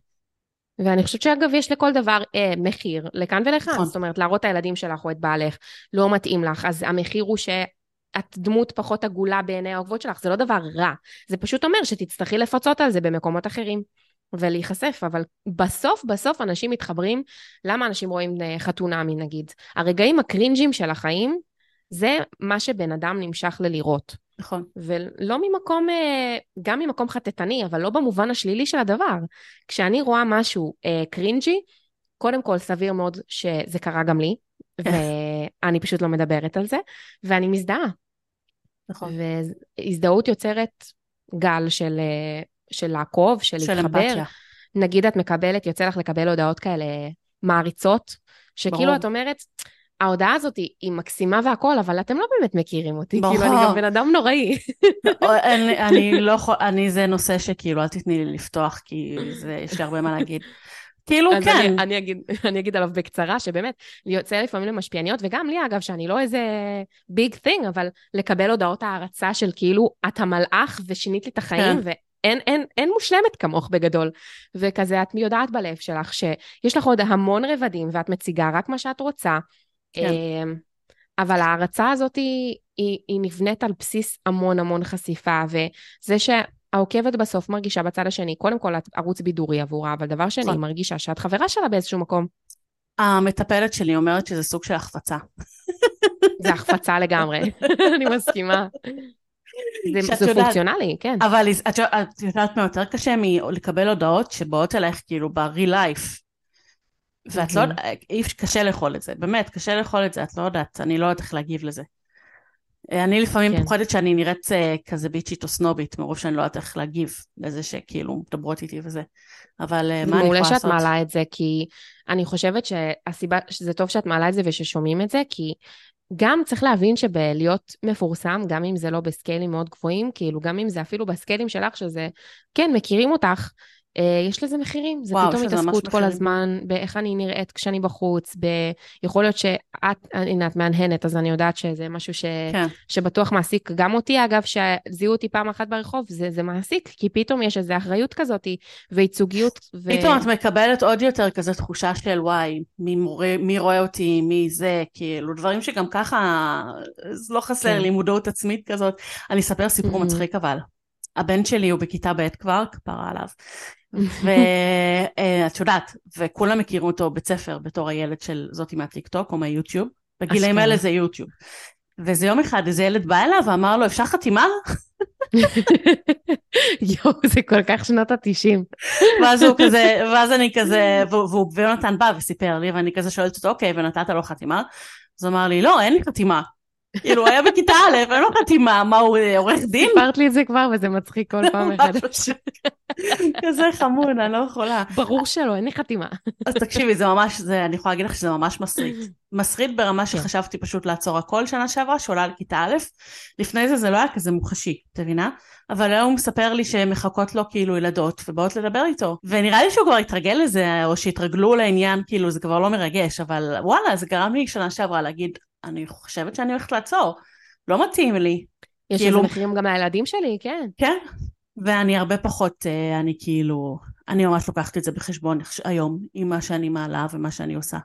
ואני חושבת שאגב, יש לכל דבר אה, מחיר, לכאן ולכאן. נכון. זאת אומרת, להראות את הילדים שלך או את בעלך, לא מתאים לך, אז המחיר הוא שאת דמות פחות עגולה בעיני העוקבות שלך, זה לא דבר רע. זה פשוט אומר שתצטרכי לפצות על זה במקומות אחרים. ולהיחשף, אבל בסוף בסוף אנשים מתחברים, למה אנשים רואים אה, חתונמי נגיד? הרגעים הקרינג'ים של החיים, זה מה שבן אדם נמשך ללראות. נכון. ולא ממקום, אה, גם ממקום חטטני, אבל לא במובן השלילי של הדבר. כשאני רואה משהו אה, קרינג'י, קודם כל סביר מאוד שזה קרה גם לי, ואני פשוט לא מדברת על זה, ואני מזדהה. נכון. והזדהות יוצרת גל של, אה, של לעקוב, של, של להתחבר. אמפתיה. נגיד את מקבלת, יוצא לך לקבל הודעות כאלה מעריצות, שכאילו ברור. את אומרת, ההודעה הזאת היא, היא מקסימה והכל, אבל אתם לא באמת מכירים אותי, ברור. כאילו אני גם בן אדם נוראי. <laughs> אני, אני לא יכול, אני זה נושא שכאילו אל תתני לי לפתוח, כי זה, יש לי הרבה מה להגיד. כאילו, כן. אני, אני, אגיד, <laughs> אני אגיד עליו בקצרה, שבאמת, יוצא לפעמים למשפיעניות, וגם לי אגב, שאני לא איזה ביג תינג, אבל לקבל הודעות הערצה של כאילו, את המלאך ושינית לי את החיים, כן. אין, אין, אין מושלמת כמוך בגדול. וכזה, את יודעת בלב שלך שיש לך עוד המון רבדים, ואת מציגה רק מה שאת רוצה, כן. אמ, אבל ההערצה הזאת היא, היא, היא נבנית על בסיס המון המון חשיפה, וזה שהעוקבת בסוף מרגישה בצד השני, קודם כל ערוץ בידורי עבורה, אבל דבר שני, היא נכון. מרגישה שאת חברה שלה באיזשהו מקום. המטפלת שלי אומרת שזה סוג של החפצה. <laughs> זה החפצה לגמרי, <laughs> אני מסכימה. זה, זה יודעת, פונקציונלי, כן. אבל את, את יודעת מה יותר קשה מלקבל הודעות שבאות אלייך כאילו ב-real life. ואת לא, אי אפשר, קשה לאכול את זה, באמת, קשה לאכול את זה, את לא יודעת, אני לא יודעת איך להגיב לזה. אני לפעמים כן. פוחדת שאני נראית uh, כזה ביצ'ית או סנובית, מרוב שאני לא יודעת איך להגיב לזה שכאילו מדברות איתי וזה. אבל uh, מה אני יכולה לעשות? מעולה שאת מעלה את זה, כי אני חושבת שהסיבה, שזה טוב שאת מעלה את זה וששומעים את זה, כי גם צריך להבין שבלהיות מפורסם, גם אם זה לא בסקיילים מאוד גבוהים, כאילו גם אם זה אפילו בסקיילים שלך, שזה, כן, מכירים אותך, אה, יש לזה מחירים, זה וואו, פתאום התעסקות כל הזמן באיך אני נראית כשאני בחוץ, ב... יכול להיות שאת, הנה את מהנהנת, אז אני יודעת שזה משהו ש... כן. שבטוח מעסיק גם אותי, אגב, שזיהו אותי פעם אחת ברחוב, זה, זה מעסיק, כי פתאום יש איזו אחריות כזאת וייצוגיות. ו... פתאום את מקבלת עוד יותר כזו תחושה של וואי, מי, מורה, מי רואה אותי, מי זה, כאילו, דברים שגם ככה, לא חסר כן. לי מודעות עצמית כזאת. אני אספר סיפור mm-hmm. מצחיק אבל. הבן שלי הוא בכיתה ב' כבר, כפרה עליו. <laughs> ואת יודעת, וכולם מכירים אותו בית ספר בתור הילד של זאתי מהטיקטוק או מהיוטיוב. בגילאים האלה זה יוטיוב. ואיזה יום אחד איזה ילד בא אליו ואמר לו, אפשר חתימה? <laughs> יואו, זה כל כך שנות התשעים. ואז הוא כזה, <laughs> ואז אני כזה, ויונתן בא וסיפר לי, ואני כזה שואלת אותו, אוקיי, ונתת לו חתימה? אז הוא אמר לי, לא, אין לי חתימה. כאילו, היה בכיתה א', אין לו חתימה, מה הוא עורך דין? סיפרת לי את זה כבר, וזה מצחיק כל פעם <laughs> מחדש. כזה חמוד, אני לא יכולה. ברור שלא, אין לי חתימה. אז תקשיבי, זה ממש, זה, אני יכולה להגיד לך שזה ממש מסריט. מסריט ברמה כן. שחשבתי פשוט לעצור הכל שנה שעברה, שעולה לכיתה א', לפני זה זה לא היה כזה מוחשי, את מבינה? אבל היום הוא מספר לי שמחכות לו כאילו ילדות ובאות לדבר איתו. ונראה לי שהוא כבר התרגל לזה, או שהתרגלו לעניין, כאילו זה כבר לא מרגש, אבל וואלה, זה גרם לי שנה שעברה להגיד, אני חושבת שאני הולכת לעצור, לא מתאים לי. יש כאילו... איזה מחירים גם לילדים שלי, כן. כן, ואני הרבה פחות, אה, אני כאילו, אני ממש לוקחת את זה בחשבון היום, עם מה שאני מעלה ומה שאני עושה.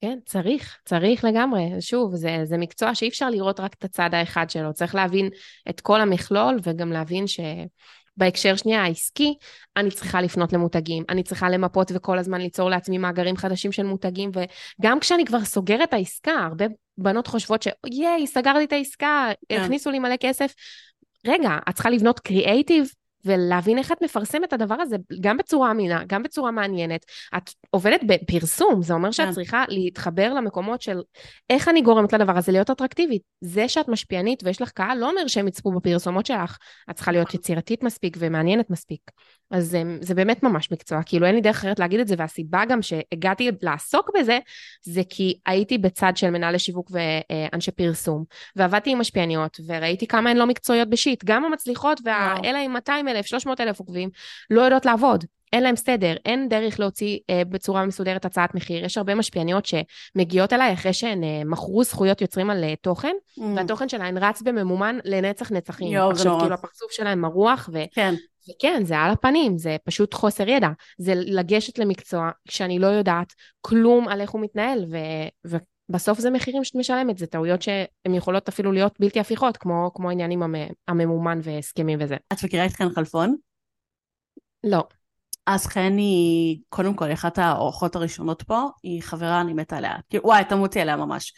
כן, צריך, צריך לגמרי. שוב, זה, זה מקצוע שאי אפשר לראות רק את הצד האחד שלו, צריך להבין את כל המכלול וגם להבין ש... בהקשר שנייה העסקי, אני צריכה לפנות למותגים, אני צריכה למפות וכל הזמן ליצור לעצמי מאגרים חדשים של מותגים, וגם כשאני כבר סוגרת את העסקה, הרבה בנות חושבות שייי, סגרתי את העסקה, כן. הכניסו לי מלא כסף. רגע, את צריכה לבנות קריאייטיב ולהבין איך את מפרסמת את הדבר הזה, גם בצורה אמינה, גם בצורה מעניינת. את עובדת בפרסום, זה אומר שאת כן. צריכה להתחבר למקומות של איך אני גורמת לדבר הזה להיות אטרקטיבית. זה שאת משפיענית ויש לך קהל לא אומר שהם יצפו בפרסומות שלך, את צריכה להיות יצירתית מספיק ומעניינת מספיק. אז אמ, זה באמת ממש מקצוע, כאילו אין לי דרך אחרת להגיד את זה, והסיבה גם שהגעתי לעסוק בזה, זה כי הייתי בצד של מנהלי שיווק ואנשי פרסום, ועבדתי עם משפיעניות, וראיתי כמה הן לא מקצועיות בשיט, גם המצליחות והאלה עם 200 אלף, 300 אלף עוקבים, לא יודעות לעבוד. אין להם סדר, אין דרך להוציא אה, בצורה מסודרת הצעת מחיר. יש הרבה משפיעניות שמגיעות אליי אחרי שהן אה, מכרו זכויות יוצרים על אה, תוכן, mm. והתוכן שלהן רץ בממומן לנצח נצחים. יואו. עכשיו, כאילו, הפרצוף שלהן מרוח, ו... כן. וכן, זה על הפנים, זה פשוט חוסר ידע. זה לגשת למקצוע כשאני לא יודעת כלום על איך הוא מתנהל, ו... בסוף זה מחירים שאת משלמת, זה טעויות שהן יכולות אפילו להיות בלתי הפיכות, כמו, כמו העניינים הממומן והסכמים וזה. את מכירה את חן חלפון? לא. אז חן היא, קודם כל, אחת האורחות הראשונות פה, היא חברה, אני מתה עליה. וואי, תמותי עליה ממש.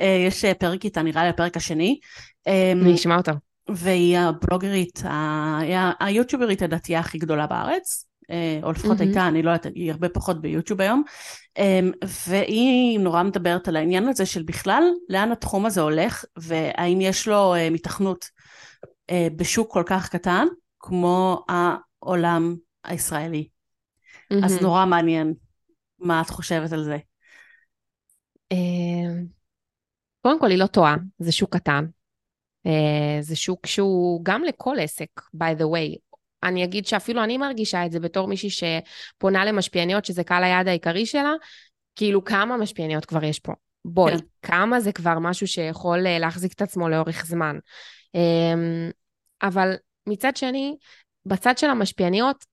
אה, יש אה, פרק איתה, נראה לי הפרק השני. אני אשמע אותה. והיא הבלוגרית, היוטיוברית הדתייה הכי גדולה בארץ. אה, או לפחות mm-hmm. הייתה, אני לא יודעת, היא הרבה פחות ביוטיוב היום, אמ, והיא נורא מדברת על העניין הזה של בכלל, לאן התחום הזה הולך, והאם יש לו אה, מתכנות אה, בשוק כל כך קטן, כמו העולם הישראלי. Mm-hmm. אז נורא מעניין מה את חושבת על זה. קודם כל, היא לא טועה, זה שוק קטן. זה שוק שהוא גם לכל עסק, by the way, אני אגיד שאפילו אני מרגישה את זה בתור מישהי שפונה למשפיעניות, שזה קהל היעד העיקרי שלה, כאילו כמה משפיעניות כבר יש פה? בואי, כן. כמה זה כבר משהו שיכול אה, להחזיק את עצמו לאורך זמן. אמ, אבל מצד שני, בצד של המשפיעניות,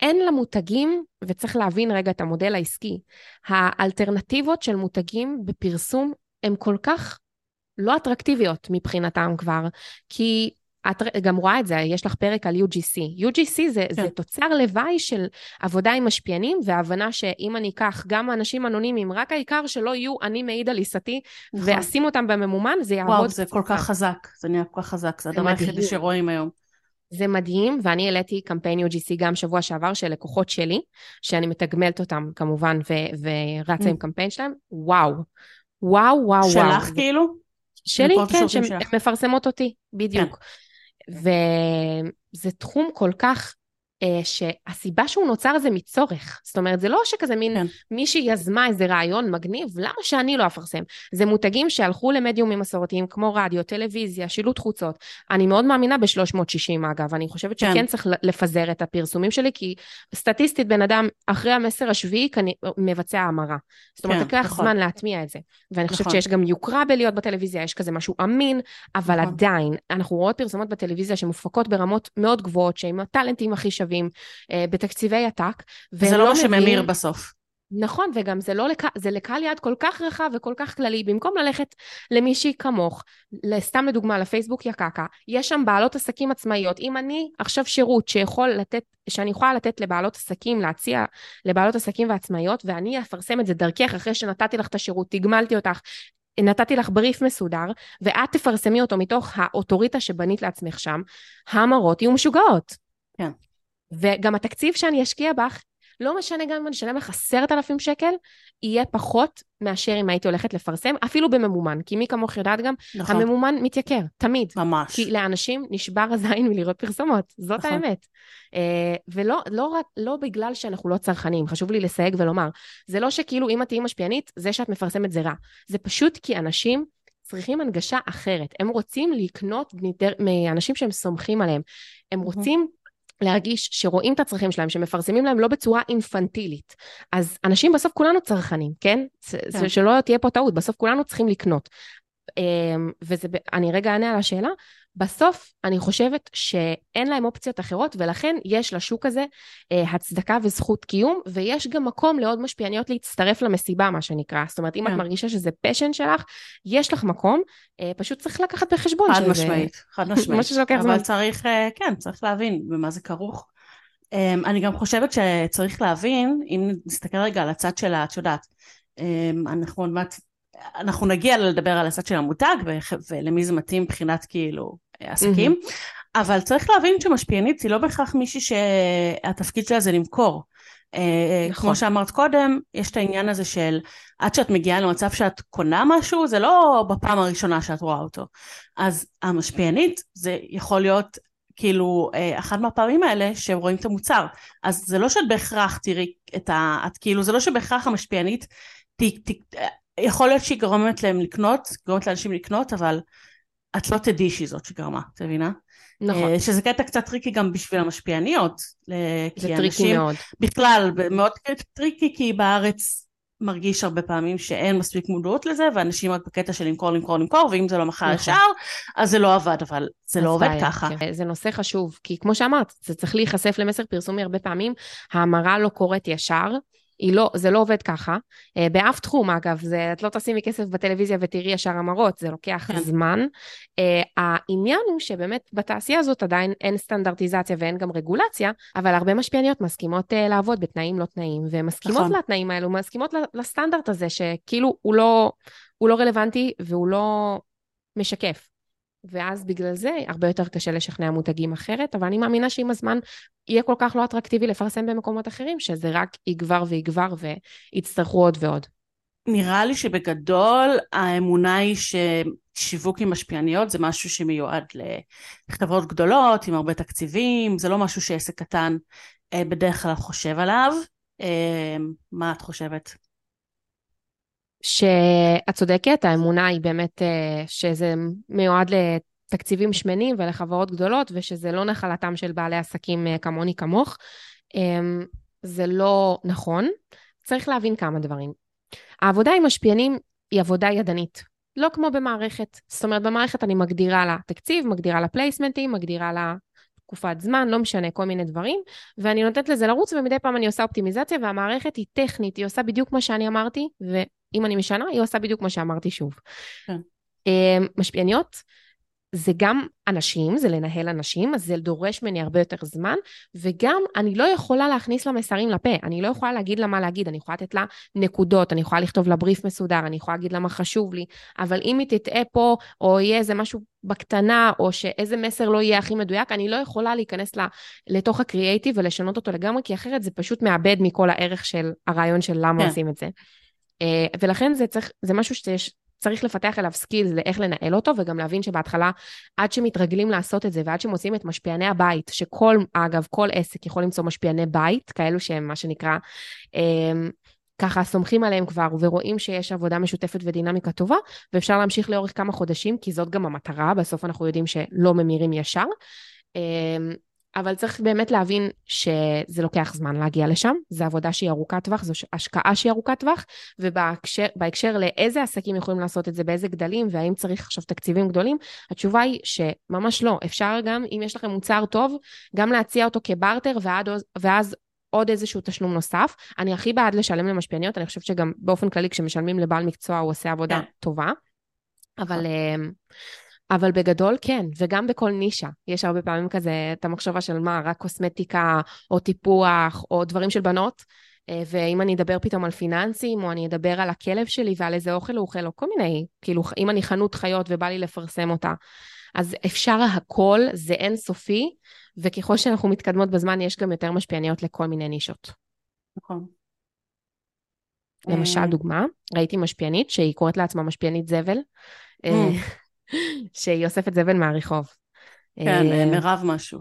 אין למותגים, וצריך להבין רגע את המודל העסקי, האלטרנטיבות של מותגים בפרסום הן כל כך לא אטרקטיביות מבחינתם כבר, כי את גם רואה את זה, יש לך פרק על UGC. UGC זה, כן. זה תוצר לוואי של עבודה עם משפיענים, והבנה שאם אני אקח גם אנשים אנונימיים, רק העיקר שלא יהיו אני מעיד על עיסתי, נכון. ואשים אותם בממומן, זה יעבוד. וואו, זה כל כך חזק, זה נהיה כל כך חזק, זה הדבר היחידי שרואים היום. זה מדהים, ואני העליתי קמפיין UGC גם שבוע שעבר של לקוחות שלי, שאני מתגמלת אותם כמובן, ו- ורצה mm. עם קמפיין שלהם, וואו. וואו, וואו, שלך וואו. שלך כאילו? שלי, כן, שהן מפרסמות אותי, בדיוק. כן. וזה תחום כל כך שהסיבה שהוא נוצר זה מצורך. זאת אומרת, זה לא שכזה מין כן. מישהי יזמה איזה רעיון מגניב, למה שאני לא אפרסם? זה מותגים שהלכו למדיומים מסורתיים כמו רדיו, טלוויזיה, שילוט חוצות. אני מאוד מאמינה ב-360 אגב, אני חושבת כן. שכן צריך לפזר את הפרסומים שלי, כי סטטיסטית בן אדם אחרי המסר השביעי כני, מבצע המרה. זאת אומרת, כן, לקח נכון. זמן להטמיע את זה. ואני נכון. חושבת שיש גם יוקרה בלהיות בטלוויזיה, יש כזה משהו אמין, אבל נכון. עדיין, אנחנו רואות פרסומות בטלוויזיה שמופקות ברמות מאוד גבוהות, שעם הטאלנטים הכי שווים. שווים אה, בתקציבי עתק. זה לא מה שממיר בסוף. נכון, וגם זה לא, לק... זה לקהל יעד כל כך רחב וכל כך כללי, במקום ללכת למישהי כמוך, סתם לדוגמה לפייסבוק יקקה, יש שם בעלות עסקים עצמאיות. אם אני עכשיו שירות שיכול לתת, שאני יכולה לתת לבעלות עסקים, להציע לבעלות עסקים ועצמאיות, ואני אפרסם את זה דרכך אחרי שנתתי לך את השירות, תגמלתי אותך, נתתי לך בריף מסודר, ואת תפרסמי אותו מתוך האוטוריטה שבנית לעצמך שם, המראות יהיו משוגעות. כן. וגם התקציב שאני אשקיע בך, לא משנה גם אם אני אשלם לך עשרת אלפים שקל, יהיה פחות מאשר אם הייתי הולכת לפרסם, אפילו בממומן, כי מי כמוך יודעת גם, נכון. הממומן מתייקר, תמיד. ממש. כי לאנשים נשבר הזין מלראות פרסומות, זאת נכון. האמת. אה, ולא לא רק, לא בגלל שאנחנו לא צרכנים, חשוב לי לסייג ולומר, זה לא שכאילו אם את תהיי משפיענית, זה שאת מפרסמת זה רע. זה פשוט כי אנשים צריכים הנגשה אחרת. הם רוצים לקנות מאנשים שהם סומכים עליהם. הם רוצים להרגיש שרואים את הצרכים שלהם, שמפרסמים להם לא בצורה אינפנטילית. אז אנשים בסוף כולנו צרכנים, כן? כן. שלא תהיה פה טעות, בסוף כולנו צריכים לקנות. אמ, וזה, אני רגע אענה על השאלה, בסוף אני חושבת שאין להם אופציות אחרות, ולכן יש לשוק הזה אה, הצדקה וזכות קיום, ויש גם מקום לעוד משפיעניות להצטרף למסיבה, מה שנקרא. זאת אומרת, אם את כן. מרגישה שזה פשן שלך, יש לך מקום, אה, פשוט צריך לקחת בחשבון חד משמעית, חד <laughs> משמעית. משהו שלוקח זמן. אבל צריך, אה, כן, צריך להבין במה זה כרוך. אה, אני גם חושבת שצריך להבין, אם נסתכל רגע על הצד שלה, את יודעת, אה, אנחנו עוד מעט אנחנו נגיע לדבר על הצד של המותג ולמי זה מתאים מבחינת כאילו עסקים, mm-hmm. אבל צריך להבין שמשפיענית היא לא בהכרח מישהי שהתפקיד שלה זה למכור. אה, נכון. כמו שאמרת קודם, יש את העניין הזה של עד שאת מגיעה למצב שאת קונה משהו, זה לא בפעם הראשונה שאת רואה אותו. אז המשפיענית זה יכול להיות כאילו אה, אחת מהפעמים האלה שרואים את המוצר. אז זה לא שאת בהכרח תראי את ה... את כאילו, זה לא שבהכרח המשפיענית ת, ת, יכול להיות שהיא גורמת להם לקנות, גורמת לאנשים לקנות, אבל את לא תדעי שהיא זאת שגרמה, את מבינה? נכון. שזה קטע קצת tricky גם בשביל המשפיעניות. זה tricky מאוד. בכלל, מאוד tricky, כי בארץ מרגיש הרבה פעמים שאין מספיק מודעות לזה, ואנשים רק בקטע של למכור, למכור, למכור, ואם זה לא מכר נכון. ישר, אז זה לא עבד, אבל זה לא עובד בעיה, ככה. כן. זה נושא חשוב, כי כמו שאמרת, זה צריך להיחשף למסר פרסומי הרבה פעמים, ההמרה לא קורית ישר, לא, זה לא עובד ככה. אה, באף תחום, אגב, זה, את לא תשימי כסף בטלוויזיה ותראי ישר המרות, זה לוקח כן. זמן. Uh, העניין הוא שבאמת בתעשייה הזאת עדיין אין סטנדרטיזציה ואין גם רגולציה, אבל הרבה משפיעניות מסכימות uh, לעבוד בתנאים לא תנאים, ומסכימות נכון. לתנאים האלו, מסכימות לסטנדרט הזה, שכאילו הוא לא, הוא לא רלוונטי והוא לא משקף. ואז בגלל זה הרבה יותר קשה לשכנע מותגים אחרת, אבל אני מאמינה שעם הזמן יהיה כל כך לא אטרקטיבי לפרסם במקומות אחרים, שזה רק יגבר ויגבר ויצטרכו עוד ועוד. נראה לי שבגדול האמונה היא ששיווק עם משפיעניות זה משהו שמיועד לחברות גדולות עם הרבה תקציבים, זה לא משהו שעסק קטן אה, בדרך כלל חושב עליו. אה, מה את חושבת? שאת צודקת, האמונה היא באמת אה, שזה מיועד לתקציבים שמנים ולחברות גדולות, ושזה לא נחלתם של בעלי עסקים אה, כמוני כמוך. אמ, זה לא נכון. צריך להבין כמה דברים. העבודה עם משפיענים היא עבודה ידנית, לא כמו במערכת. זאת אומרת, במערכת אני מגדירה לה תקציב, מגדירה לה פלייסמנטים, מגדירה לה תקופת זמן, לא משנה, כל מיני דברים, ואני נותנת לזה לרוץ, ומדי פעם אני עושה אופטימיזציה, והמערכת היא טכנית, היא עושה בדיוק מה שאני אמרתי, ואם אני משנה, היא עושה בדיוק מה שאמרתי שוב. כן. אמ, משפיעניות, זה גם אנשים, זה לנהל אנשים, אז זה דורש ממני הרבה יותר זמן, וגם אני לא יכולה להכניס לה מסרים לפה, אני לא יכולה להגיד לה מה להגיד, אני יכולה לתת לה נקודות, אני יכולה לכתוב לה בריף מסודר, אני יכולה להגיד לה מה חשוב לי, אבל אם היא תטעה פה, או יהיה איזה משהו בקטנה, או שאיזה מסר לא יהיה הכי מדויק, אני לא יכולה להיכנס לה, לתוך הקריאייטיב ולשנות אותו לגמרי, כי אחרת זה פשוט מאבד מכל הערך של הרעיון של למה כן. עושים את זה. אה, ולכן זה צריך, זה משהו שיש צריך לפתח אליו skills לאיך לנהל אותו, וגם להבין שבהתחלה, עד שמתרגלים לעשות את זה, ועד שמוצאים את משפיעני הבית, שכל, אגב, כל עסק יכול למצוא משפיעני בית, כאלו שהם מה שנקרא, אה, ככה סומכים עליהם כבר ורואים שיש עבודה משותפת ודינמיקה טובה, ואפשר להמשיך לאורך כמה חודשים, כי זאת גם המטרה, בסוף אנחנו יודעים שלא ממירים ישר. אבל צריך באמת להבין שזה לוקח זמן להגיע לשם, זו עבודה שהיא ארוכת טווח, זו השקעה שהיא ארוכת טווח, ובהקשר לאיזה עסקים יכולים לעשות את זה, באיזה גדלים, והאם צריך עכשיו תקציבים גדולים, התשובה היא שממש לא. אפשר גם, אם יש לכם מוצר טוב, גם להציע אותו כבארטר, ועד, ואז עוד איזשהו תשלום נוסף. אני הכי בעד לשלם למשפיעניות, אני חושבת שגם באופן כללי כשמשלמים לבעל מקצוע הוא עושה עבודה כן. טובה. אבל... אבל בגדול כן, וגם בכל נישה. יש הרבה פעמים כזה את המחשבה של מה, רק קוסמטיקה או טיפוח או דברים של בנות, אה, ואם אני אדבר פתאום על פיננסים, או אני אדבר על הכלב שלי ועל איזה אוכל הוא אוכל, או כל מיני, כאילו, אם אני חנות חיות ובא לי לפרסם אותה, אז אפשר הכל, זה אינסופי, וככל שאנחנו מתקדמות בזמן, יש גם יותר משפיעניות לכל מיני נישות. נכון. למשל, אה. דוגמה, ראיתי משפיענית שהיא קוראת לעצמה משפיענית זבל. אה, שהיא אוספת זבל מהרחוב. כן, אה, מירב משהו,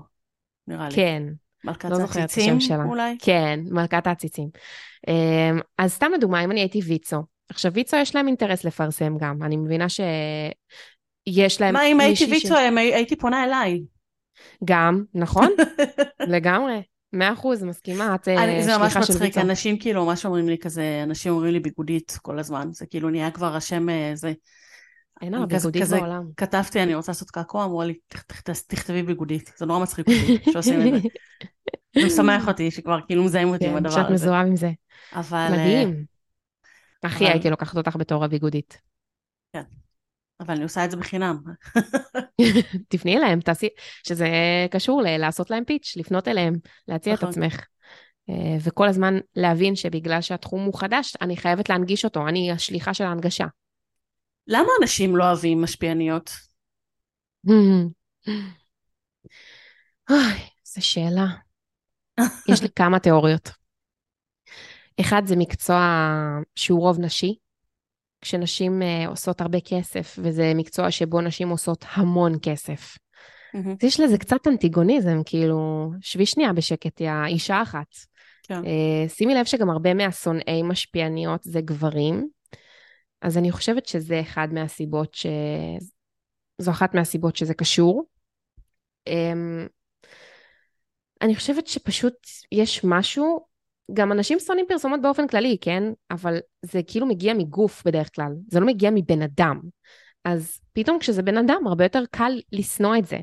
נראה לי. כן. מלכת לא העציצים אולי? כן, מלכת העציצים. אה, אז סתם לדוגמה, אם אני הייתי ויצו, עכשיו ויצו יש להם אינטרס לפרסם גם, אני מבינה שיש להם... מה אם הייתי ויצו, ש... הייתי פונה אליי. גם, נכון? <laughs> לגמרי. מאה אחוז, מסכימה, את שליחה של ויצו. זה ממש מצחיק, אנשים כאילו ממש אומרים לי כזה, אנשים אומרים לי ביגודית כל הזמן, זה כאילו נהיה כבר השם אה, זה. אין על ביגודית בעולם. כתבתי, אני רוצה לעשות קעקוע, אמרו לי, תכתבי ביגודית. זה נורא מצחיק אותי שעושים את זה. <laughs> זה משמח אותי שכבר כאילו מזהים אותי עם כן, הדבר הזה. שאת מזוהה עם זה. אבל... מדהים. אחי, הייתי לוקחת אותך בתור הביגודית. כן. אבל אני עושה את זה בחינם. <laughs> תפני אליהם, תעשי, שזה קשור לעשות להם פיץ', לפנות אליהם, להציע את נכון. עצמך. אה, וכל הזמן להבין שבגלל שהתחום הוא חדש, אני חייבת להנגיש אותו, אני השליחה של ההנגשה. למה אנשים לא אוהבים משפיעניות? <laughs> אוי, זו שאלה. יש לי כמה תיאוריות. אחד, זה מקצוע שהוא רוב נשי, כשנשים uh, עושות הרבה כסף, וזה מקצוע שבו נשים עושות המון כסף. Mm-hmm. יש לזה קצת אנטיגוניזם, כאילו, שבי שנייה בשקט, יא אישה אחת. כן. Uh, שימי לב שגם הרבה מהשונאי משפיעניות זה גברים, אז אני חושבת שזה אחד מהסיבות ש... זו אחת מהסיבות שזה קשור. אמ, אני חושבת שפשוט יש משהו, גם אנשים שונאים פרסומות באופן כללי, כן? אבל זה כאילו מגיע מגוף בדרך כלל, זה לא מגיע מבן אדם. אז פתאום כשזה בן אדם, הרבה יותר קל לשנוא את זה.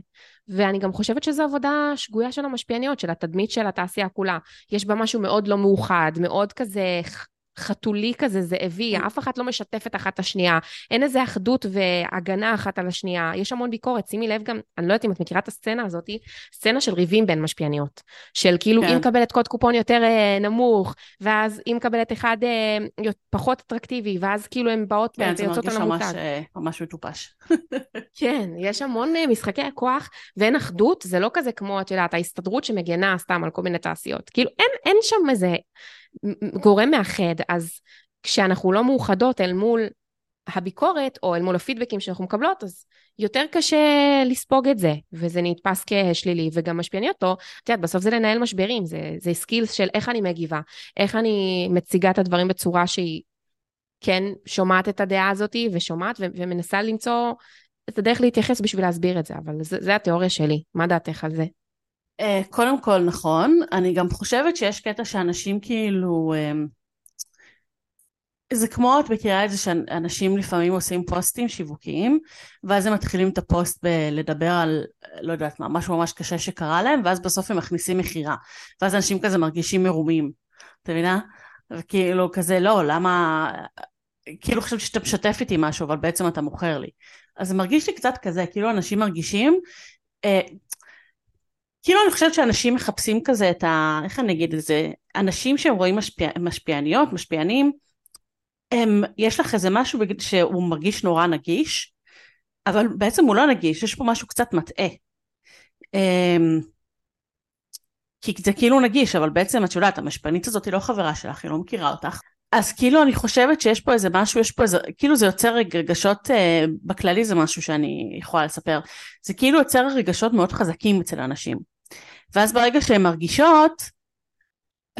ואני גם חושבת שזו עבודה שגויה של המשפיעניות, של התדמית של התעשייה כולה. יש בה משהו מאוד לא מאוחד, מאוד כזה חתולי כזה, זאבי, mm. אף אחת לא משתפת אחת את השנייה, אין איזה אחדות והגנה אחת על השנייה, יש המון ביקורת, שימי לב גם, אני לא יודעת אם את מכירה את הסצנה הזאת, סצנה של ריבים בין משפיעניות, של כאילו כן. היא מקבלת קוד קופון יותר אה, נמוך, ואז היא מקבלת אחד אה, פחות אטרקטיבי, ואז כאילו הן באות כן, ויוצאות על המותג. כן, זה מרגיש ממש, ממש מטופש. <laughs> כן, יש המון אה, משחקי כוח ואין אחדות, זה לא כזה כמו, את יודעת, ההסתדרות שמגנה סתם על כל מיני תעשיות, כאילו אין, אין שם איזה... גורם מאחד, אז כשאנחנו לא מאוחדות אל מול הביקורת, או אל מול הפידבקים שאנחנו מקבלות, אז יותר קשה לספוג את זה, וזה נתפס כשלילי, וגם משפיעניות לא, את יודעת, בסוף זה לנהל משברים, זה, זה סקילס של איך אני מגיבה, איך אני מציגה את הדברים בצורה שהיא כן שומעת את הדעה הזאת, ושומעת ו- ומנסה למצוא את הדרך להתייחס בשביל להסביר את זה, אבל זה, זה התיאוריה שלי, מה דעתך על זה? אה, קודם כל נכון, אני גם חושבת שיש קטע שאנשים כאילו, אה, זה כמו את מכירה את זה שאנשים לפעמים עושים פוסטים שיווקיים ואז הם מתחילים את הפוסט בלדבר על לא יודעת מה, משהו ממש קשה שקרה להם ואז בסוף הם מכניסים מכירה ואז אנשים כזה מרגישים מרומים, את מבינה? וכאילו כזה לא, למה, כאילו חשבתי שאתה משתף איתי משהו אבל בעצם אתה מוכר לי אז זה מרגיש לי קצת כזה, כאילו אנשים מרגישים אה, כאילו אני חושבת שאנשים מחפשים כזה את ה... איך אני אגיד את זה? אנשים שהם רואים משפיע, משפיעניות, משפיענים, הם, יש לך איזה משהו שהוא מרגיש נורא נגיש, אבל בעצם הוא לא נגיש, יש פה משהו קצת מטעה. אמ, כי זה כאילו נגיש, אבל בעצם את יודעת, המשפיענית הזאת היא לא חברה שלך, היא לא מכירה אותך. אז כאילו אני חושבת שיש פה איזה משהו, יש פה איזה, כאילו זה יוצר רגשות, אה, בכללי זה משהו שאני יכולה לספר, זה כאילו יוצר רגשות מאוד חזקים אצל אנשים. ואז ברגע שהן מרגישות,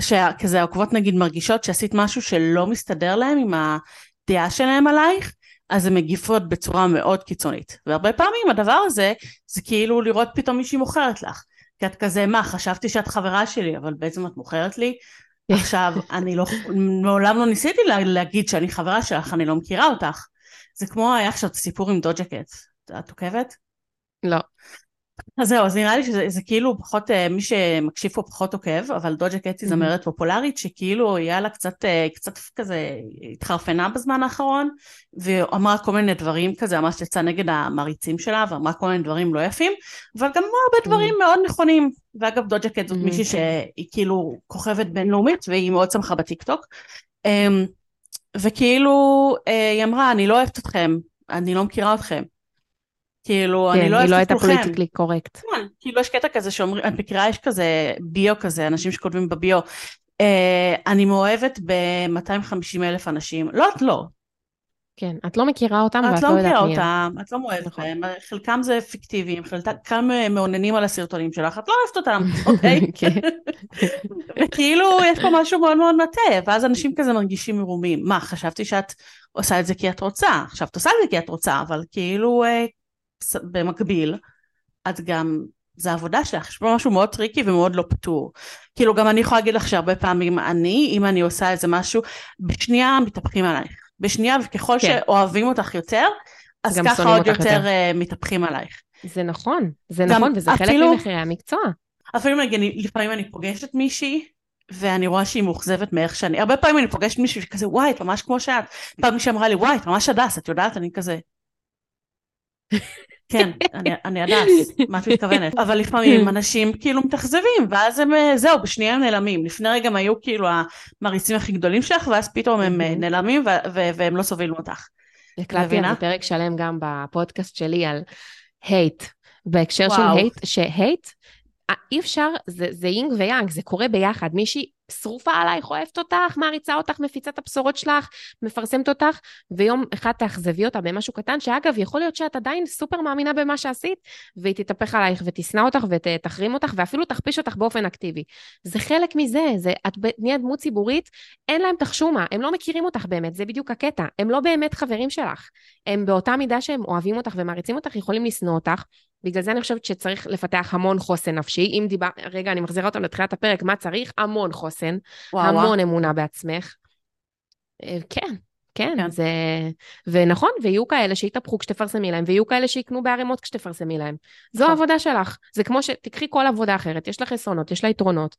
שכזה העוקבות נגיד מרגישות שעשית משהו שלא מסתדר להם עם הדעה שלהם עלייך, אז הן מגיפות בצורה מאוד קיצונית. והרבה פעמים הדבר הזה, זה כאילו לראות פתאום מישהי מוכרת לך. כי את כזה, מה, חשבתי שאת חברה שלי, אבל בעצם את מוכרת לי? <laughs> עכשיו, אני לא, מעולם לא ניסיתי לה, להגיד שאני חברה שלך, אני לא מכירה אותך. זה כמו היה עכשיו סיפור עם דוג'ה קט. את עוקבת? לא. אז זהו, אז נראה לי שזה זה כאילו פחות, אה, מי שמקשיב פה פחות עוקב, אבל דוג'ה קט היא זמרת פופולרית שכאילו היה לה קצת, אה, קצת כזה התחרפנה בזמן האחרון, ואמרה כל מיני דברים כזה, ממש יצאה נגד המעריצים שלה, ואמרה כל מיני דברים לא יפים, אבל גם אמרה הרבה דברים מאוד נכונים. ואגב, דוג'ה קט זאת מישהי שהיא כאילו כוכבת בינלאומית, והיא מאוד שמחה בטיקטוק. אמ, וכאילו, אה, היא אמרה, אני לא אוהבת אתכם, אני לא מכירה אתכם. כאילו, כן, אני לא אוהבת את כולכם. כן, היא לא הייתה פוליטיקלי קורקט. כן, כאילו יש קטע כזה שאומרים, את מכירה, יש כזה ביו כזה, אנשים שכותבים בביו, אה, אני מאוהבת ב-250 אלף אנשים. לא, את לא. כן, את לא מכירה אותם ואת לא, לא יודעת מי הם. את לא מכירה אותם, את לא מאוהבת נכון. בהם, חלקם זה פיקטיביים, חלקם מאוננים על הסרטונים שלך, את לא אוהבת אותם, אוקיי? <laughs> כן. <laughs> וכאילו, יש פה משהו מאוד מאוד meta, ואז אנשים כזה מרגישים מרומים. מה, חשבתי שאת עושה את זה כי את רוצה, עכשיו את עושה את זה כי את רוצה, אבל כאילו, אה, במקביל, את גם, זה העבודה שלך, יש פה משהו מאוד tricky ומאוד לא פתור. כאילו גם אני יכולה להגיד לך שהרבה פעמים אני, אם אני עושה איזה משהו, בשנייה מתהפכים עלייך. בשנייה, וככל כן. שאוהבים אותך יותר, אז ככה עוד יותר, יותר אה, מתהפכים עלייך. זה נכון, זה גם, נכון, וזה אפילו, חלק ממחירי המקצוע. אפילו נגיד, לפעמים אני פוגשת מישהי, ואני רואה שהיא מאוכזבת מאיך שאני, הרבה פעמים אני פוגשת מישהו שכזה, וואי, את ממש כמו שאת. פעם מישהי אמרה לי, וואי, את ממש הדס, את יודעת? אני כזה... כן, אני, אני יודעת מה את מתכוונת, אבל לפעמים אנשים כאילו מתאכזבים, ואז הם, אה, זהו, בשנייה הם נעלמים. לפני רגע הם היו כאילו המריצים הכי גדולים שלך, ואז פתאום הם אה, נעלמים והם לא סובלים אותך. הקלטתי על זה פרק שלם גם בפודקאסט שלי על hate, בהקשר. של hate, ש hate, אי אפשר, זה, זה יינג ויאנג, זה קורה ביחד. מישהי שרופה עלייך, אוהבת אותך, מעריצה אותך, מפיצה את הבשורות שלך, מפרסמת אותך, ויום אחד תאכזבי אותה במשהו קטן, שאגב, יכול להיות שאת עדיין סופר מאמינה במה שעשית, והיא תתהפך עלייך ותשנא אותך ותחרים אותך, ואפילו תכפיש אותך באופן אקטיבי. זה חלק מזה, זה, את נהיית דמות ציבורית, אין להם תחשומה, הם לא מכירים אותך באמת, זה בדיוק הקטע. הם לא באמת חברים שלך. הם באותה מידה שהם אוהבים אותך ומעריצים אותך, יכולים לשנוא אותך, בגלל זה אני חושבת שצריך לפתח המון חוסן נפשי. אם דיבר... רגע, אני מחזירה אותם לתחילת הפרק, מה צריך? המון חוסן, וואו, המון וואו. אמונה בעצמך. אה, כן, כן, כן, זה... ונכון, ויהיו כאלה שיתהפכו כשתפרסמי להם, ויהיו כאלה שיקנו בערימות כשתפרסמי להם. זו נכון. העבודה שלך. זה כמו שתקחי כל עבודה אחרת, יש לה חסרונות, יש לה יתרונות.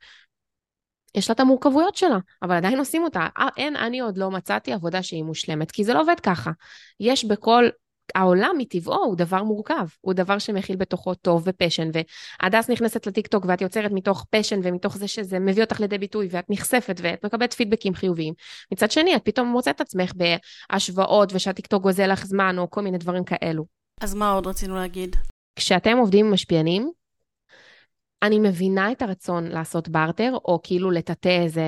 יש לה את המורכבויות שלה, אבל עדיין עושים אותה. אה, אין, אני עוד לא מצאתי עבודה שהיא מושלמת, כי זה לא עובד ככה. יש בכל העולם מטבעו הוא דבר מורכב, הוא דבר שמכיל בתוכו טוב ו passion, והדס נכנסת לטיקטוק ואת יוצרת מתוך passion ומתוך זה שזה מביא אותך לידי ביטוי ואת נחשפת ואת מקבלת פידבקים חיוביים. מצד שני, את פתאום מוצאת את עצמך בהשוואות ושהטיקטוק גוזל לך זמן או כל מיני דברים כאלו. אז מה עוד רצינו להגיד? כשאתם עובדים עם משפיענים, אני מבינה את הרצון לעשות בארטר, או כאילו לטאטא איזה,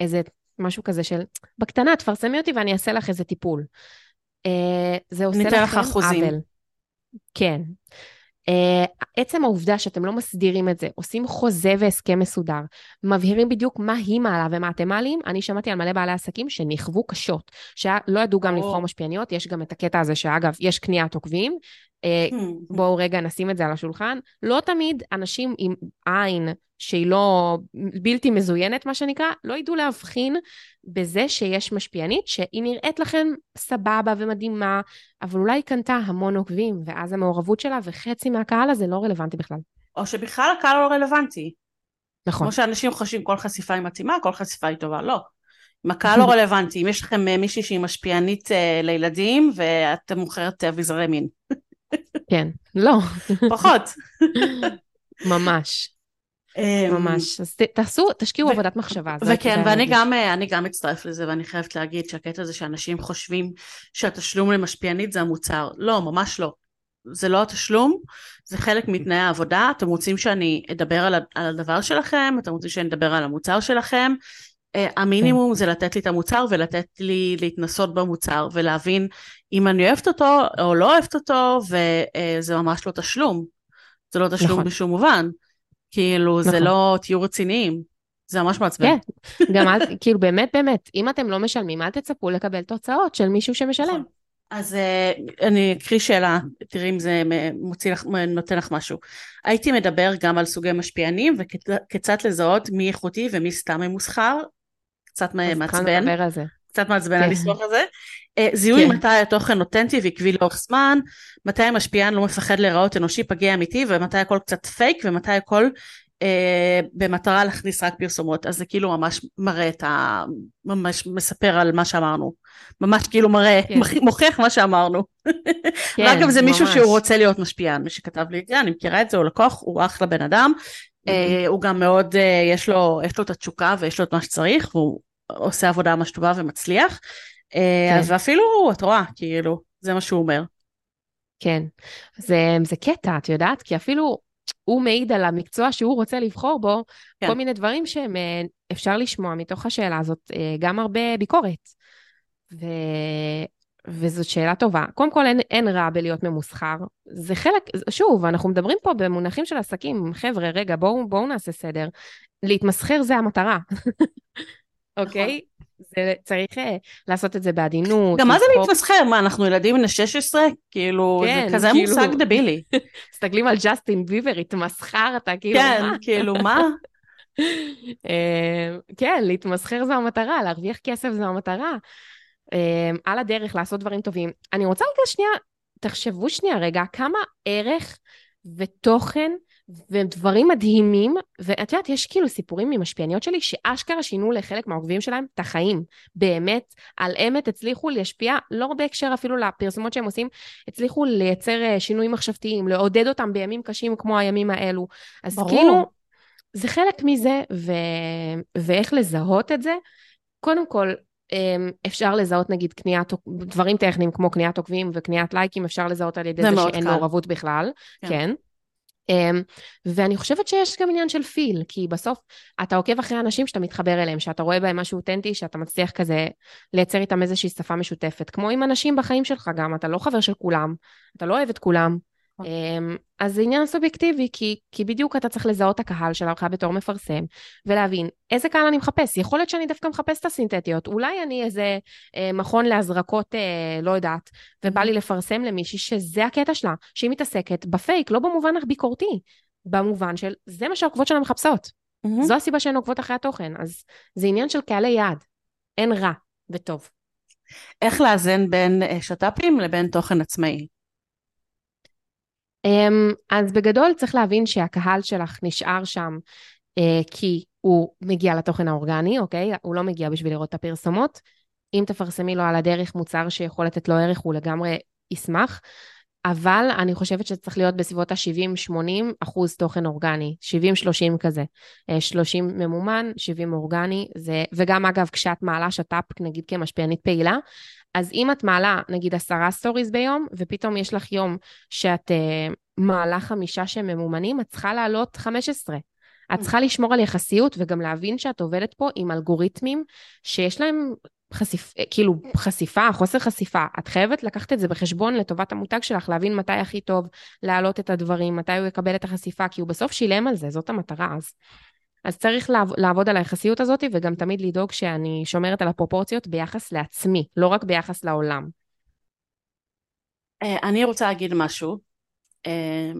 איזה משהו כזה של, בקטנה, תפרסמי אותי ואני אעשה לך איזה טיפול. אה, זה עושה לכם עוול. כן. Uh, עצם העובדה שאתם לא מסדירים את זה, עושים חוזה והסכם מסודר, מבהירים בדיוק מה היא מעלה ומה אתם מעלים, אני שמעתי על מלא בעלי עסקים שנכוו קשות, שלא ידעו גם לבחור משפיעניות, יש גם את הקטע הזה שאגב, יש קניית עוקבים, בואו רגע נשים את זה על השולחן, לא תמיד אנשים עם עין שהיא לא בלתי מזוינת, מה שנקרא, לא ידעו להבחין בזה שיש משפיענית שהיא נראית לכם סבבה ומדהימה, אבל אולי היא קנתה המון עוקבים, ואז המעורבות שלה וחצי מהקהל הזה לא רלוונטי בכלל. או שבכלל הקהל לא רלוונטי. נכון. כמו שאנשים חושבים כל חשיפה היא מתאימה, כל חשיפה היא טובה, לא. אם הקהל לא <laughs> רלוונטי, אם יש לכם אה, מישהי שהיא משפיענית uh, לילדים ואת מוכרת אביזרי מין. כן, לא. פחות. ממש. אמ, ממש, אז תעשו, תשקיעו עבודת מחשבה. וכן, ואני גם, אה, גם מצטרף לזה, ואני חייבת להגיד שהקטע הזה שאנשים חושבים שהתשלום למשפיענית זה המוצר. לא, ממש לא. זה לא התשלום, זה חלק מתנאי העבודה. אתם רוצים שאני אדבר על, על הדבר שלכם, אתם רוצים שאני אדבר על המוצר שלכם. Uh, המינימום כן. זה לתת לי את המוצר ולתת לי להתנסות במוצר ולהבין אם אני אוהבת אותו או לא אוהבת אותו, וזה uh, ממש לא תשלום. זה לא תשלום נכון. בשום מובן. כאילו, נכון. זה לא, תהיו רציניים. זה ממש מעצבן. כן, גם אל, <laughs> כאילו באמת באמת, אם אתם לא משלמים, אל תצפו לקבל תוצאות של מישהו שמשלם. נכון. אז uh, אני אקריא שאלה, תראי אם זה מוציא לך, נותן לך משהו. הייתי מדבר גם על סוגי משפיענים וכיצד לזהות מי איכותי ומי סתם ממוסחר. קצת מעצבן. קצת מעצבן כן. הניסוח הזה. Uh, זיהוי כן. מתי התוכן אותנטי ועקבי לאורך זמן, מתי המשפיען לא מפחד להיראות אנושי פגיע אמיתי ומתי הכל קצת פייק ומתי הכל uh, במטרה להכניס רק פרסומות אז זה כאילו ממש מראה את ה... ממש מספר על מה שאמרנו ממש כאילו מראה כן. מוכיח מה שאמרנו כן, ואגב זה ממש. מישהו שהוא רוצה להיות משפיען מי שכתב לי את זה אני מכירה את זה הוא לקוח הוא אחלה בן אדם הוא גם מאוד uh, יש לו יש לו את התשוקה ויש לו את מה שצריך והוא עושה עבודה ממש טובה ומצליח אה, כן. אז אפילו, את רואה, כאילו, זה מה שהוא אומר. כן, זה, זה קטע, את יודעת? כי אפילו הוא מעיד על המקצוע שהוא רוצה לבחור בו, כן. כל מיני דברים שהם, אה, אפשר לשמוע מתוך השאלה הזאת אה, גם הרבה ביקורת. ו... וזאת שאלה טובה. קודם כל, אין, אין רע בלהיות ממוסחר. זה חלק, שוב, אנחנו מדברים פה במונחים של עסקים. חבר'ה, רגע, בואו בוא נעשה סדר. להתמסחר זה המטרה, <laughs> אוקיי? נכון. okay? זה צריך אה, לעשות את זה בעדינות. גם מה זה להתמסחר? מה, אנחנו ילדים בני 16? כאילו, כן, זה כזה כאילו... מושג דבילי. <laughs> מסתכלים על ג'סטין ביבר, התמסחר, אתה כאילו, כן, מה? כאילו, מה? <laughs> אה, כן, להתמסחר זו המטרה, להרוויח כסף זו המטרה. אה, על הדרך לעשות דברים טובים. אני רוצה רגע שנייה, תחשבו שנייה רגע, כמה ערך ותוכן ודברים מדהימים, ואת יודעת, יש כאילו סיפורים ממשפיעניות שלי שאשכרה שינו לחלק מהעוקבים שלהם את החיים. באמת, על אמת הצליחו להשפיע, לא בהקשר אפילו לפרסומות שהם עושים, הצליחו לייצר אה, שינויים מחשבתיים, לעודד אותם בימים קשים כמו הימים האלו. אז ברור. כאילו, זה חלק מזה, ו... ואיך לזהות את זה. קודם כל, אמ, אפשר לזהות נגיד קניית, דברים טכניים כמו קניית עוקבים וקניית לייקים, אפשר לזהות על ידי זה, זה שאין מעורבות בכלל, כן. כן. Um, ואני חושבת שיש גם עניין של פיל, כי בסוף אתה עוקב אחרי אנשים שאתה מתחבר אליהם, שאתה רואה בהם משהו אותנטי, שאתה מצליח כזה לייצר איתם איזושהי שפה משותפת. כמו עם אנשים בחיים שלך גם, אתה לא חבר של כולם, אתה לא אוהב את כולם. אמ, אז זה עניין סובייקטיבי, כי, כי בדיוק אתה צריך לזהות את הקהל שלך בתור מפרסם, ולהבין איזה קהל אני מחפש. יכול להיות שאני דווקא מחפש את הסינתטיות, אולי אני איזה אה, מכון להזרקות, אה, לא יודעת, ובא לי לפרסם למישהי שזה הקטע שלה, שהיא מתעסקת בפייק, לא במובן הביקורתי, במובן של זה מה שהעוקבות שלה מחפשות. Mm-hmm. זו הסיבה שהן עוקבות אחרי התוכן, אז זה עניין של קהלי יעד, אין רע וטוב. איך לאזן בין אה, שת"פים לבין תוכן עצמאי? Um, אז בגדול צריך להבין שהקהל שלך נשאר שם uh, כי הוא מגיע לתוכן האורגני, אוקיי? הוא לא מגיע בשביל לראות את הפרסומות. אם תפרסמי לו על הדרך מוצר שיכול לתת לו ערך, הוא לגמרי ישמח. אבל אני חושבת שזה צריך להיות בסביבות ה-70-80 אחוז תוכן אורגני, 70-30 כזה. 30 אה, ממומן, 70 אורגני, זה, וגם אגב, כשאת מעלה שת"פ, נגיד כמשפיענית פעילה, אז אם את מעלה נגיד עשרה stories ביום, ופתאום יש לך יום שאת uh, מעלה חמישה שהם ממומנים, את צריכה להעלות 15. את צריכה לשמור על יחסיות וגם להבין שאת עובדת פה עם אלגוריתמים שיש להם חשיפ... כאילו חשיפה, חוסר חשיפה. את חייבת לקחת את זה בחשבון לטובת המותג שלך, להבין מתי הכי טוב להעלות את הדברים, מתי הוא יקבל את החשיפה, כי הוא בסוף שילם על זה, זאת המטרה אז. אז צריך לעבוד על היחסיות הזאת וגם תמיד לדאוג שאני שומרת על הפרופורציות ביחס לעצמי, לא רק ביחס לעולם. אה, אני רוצה להגיד משהו אה,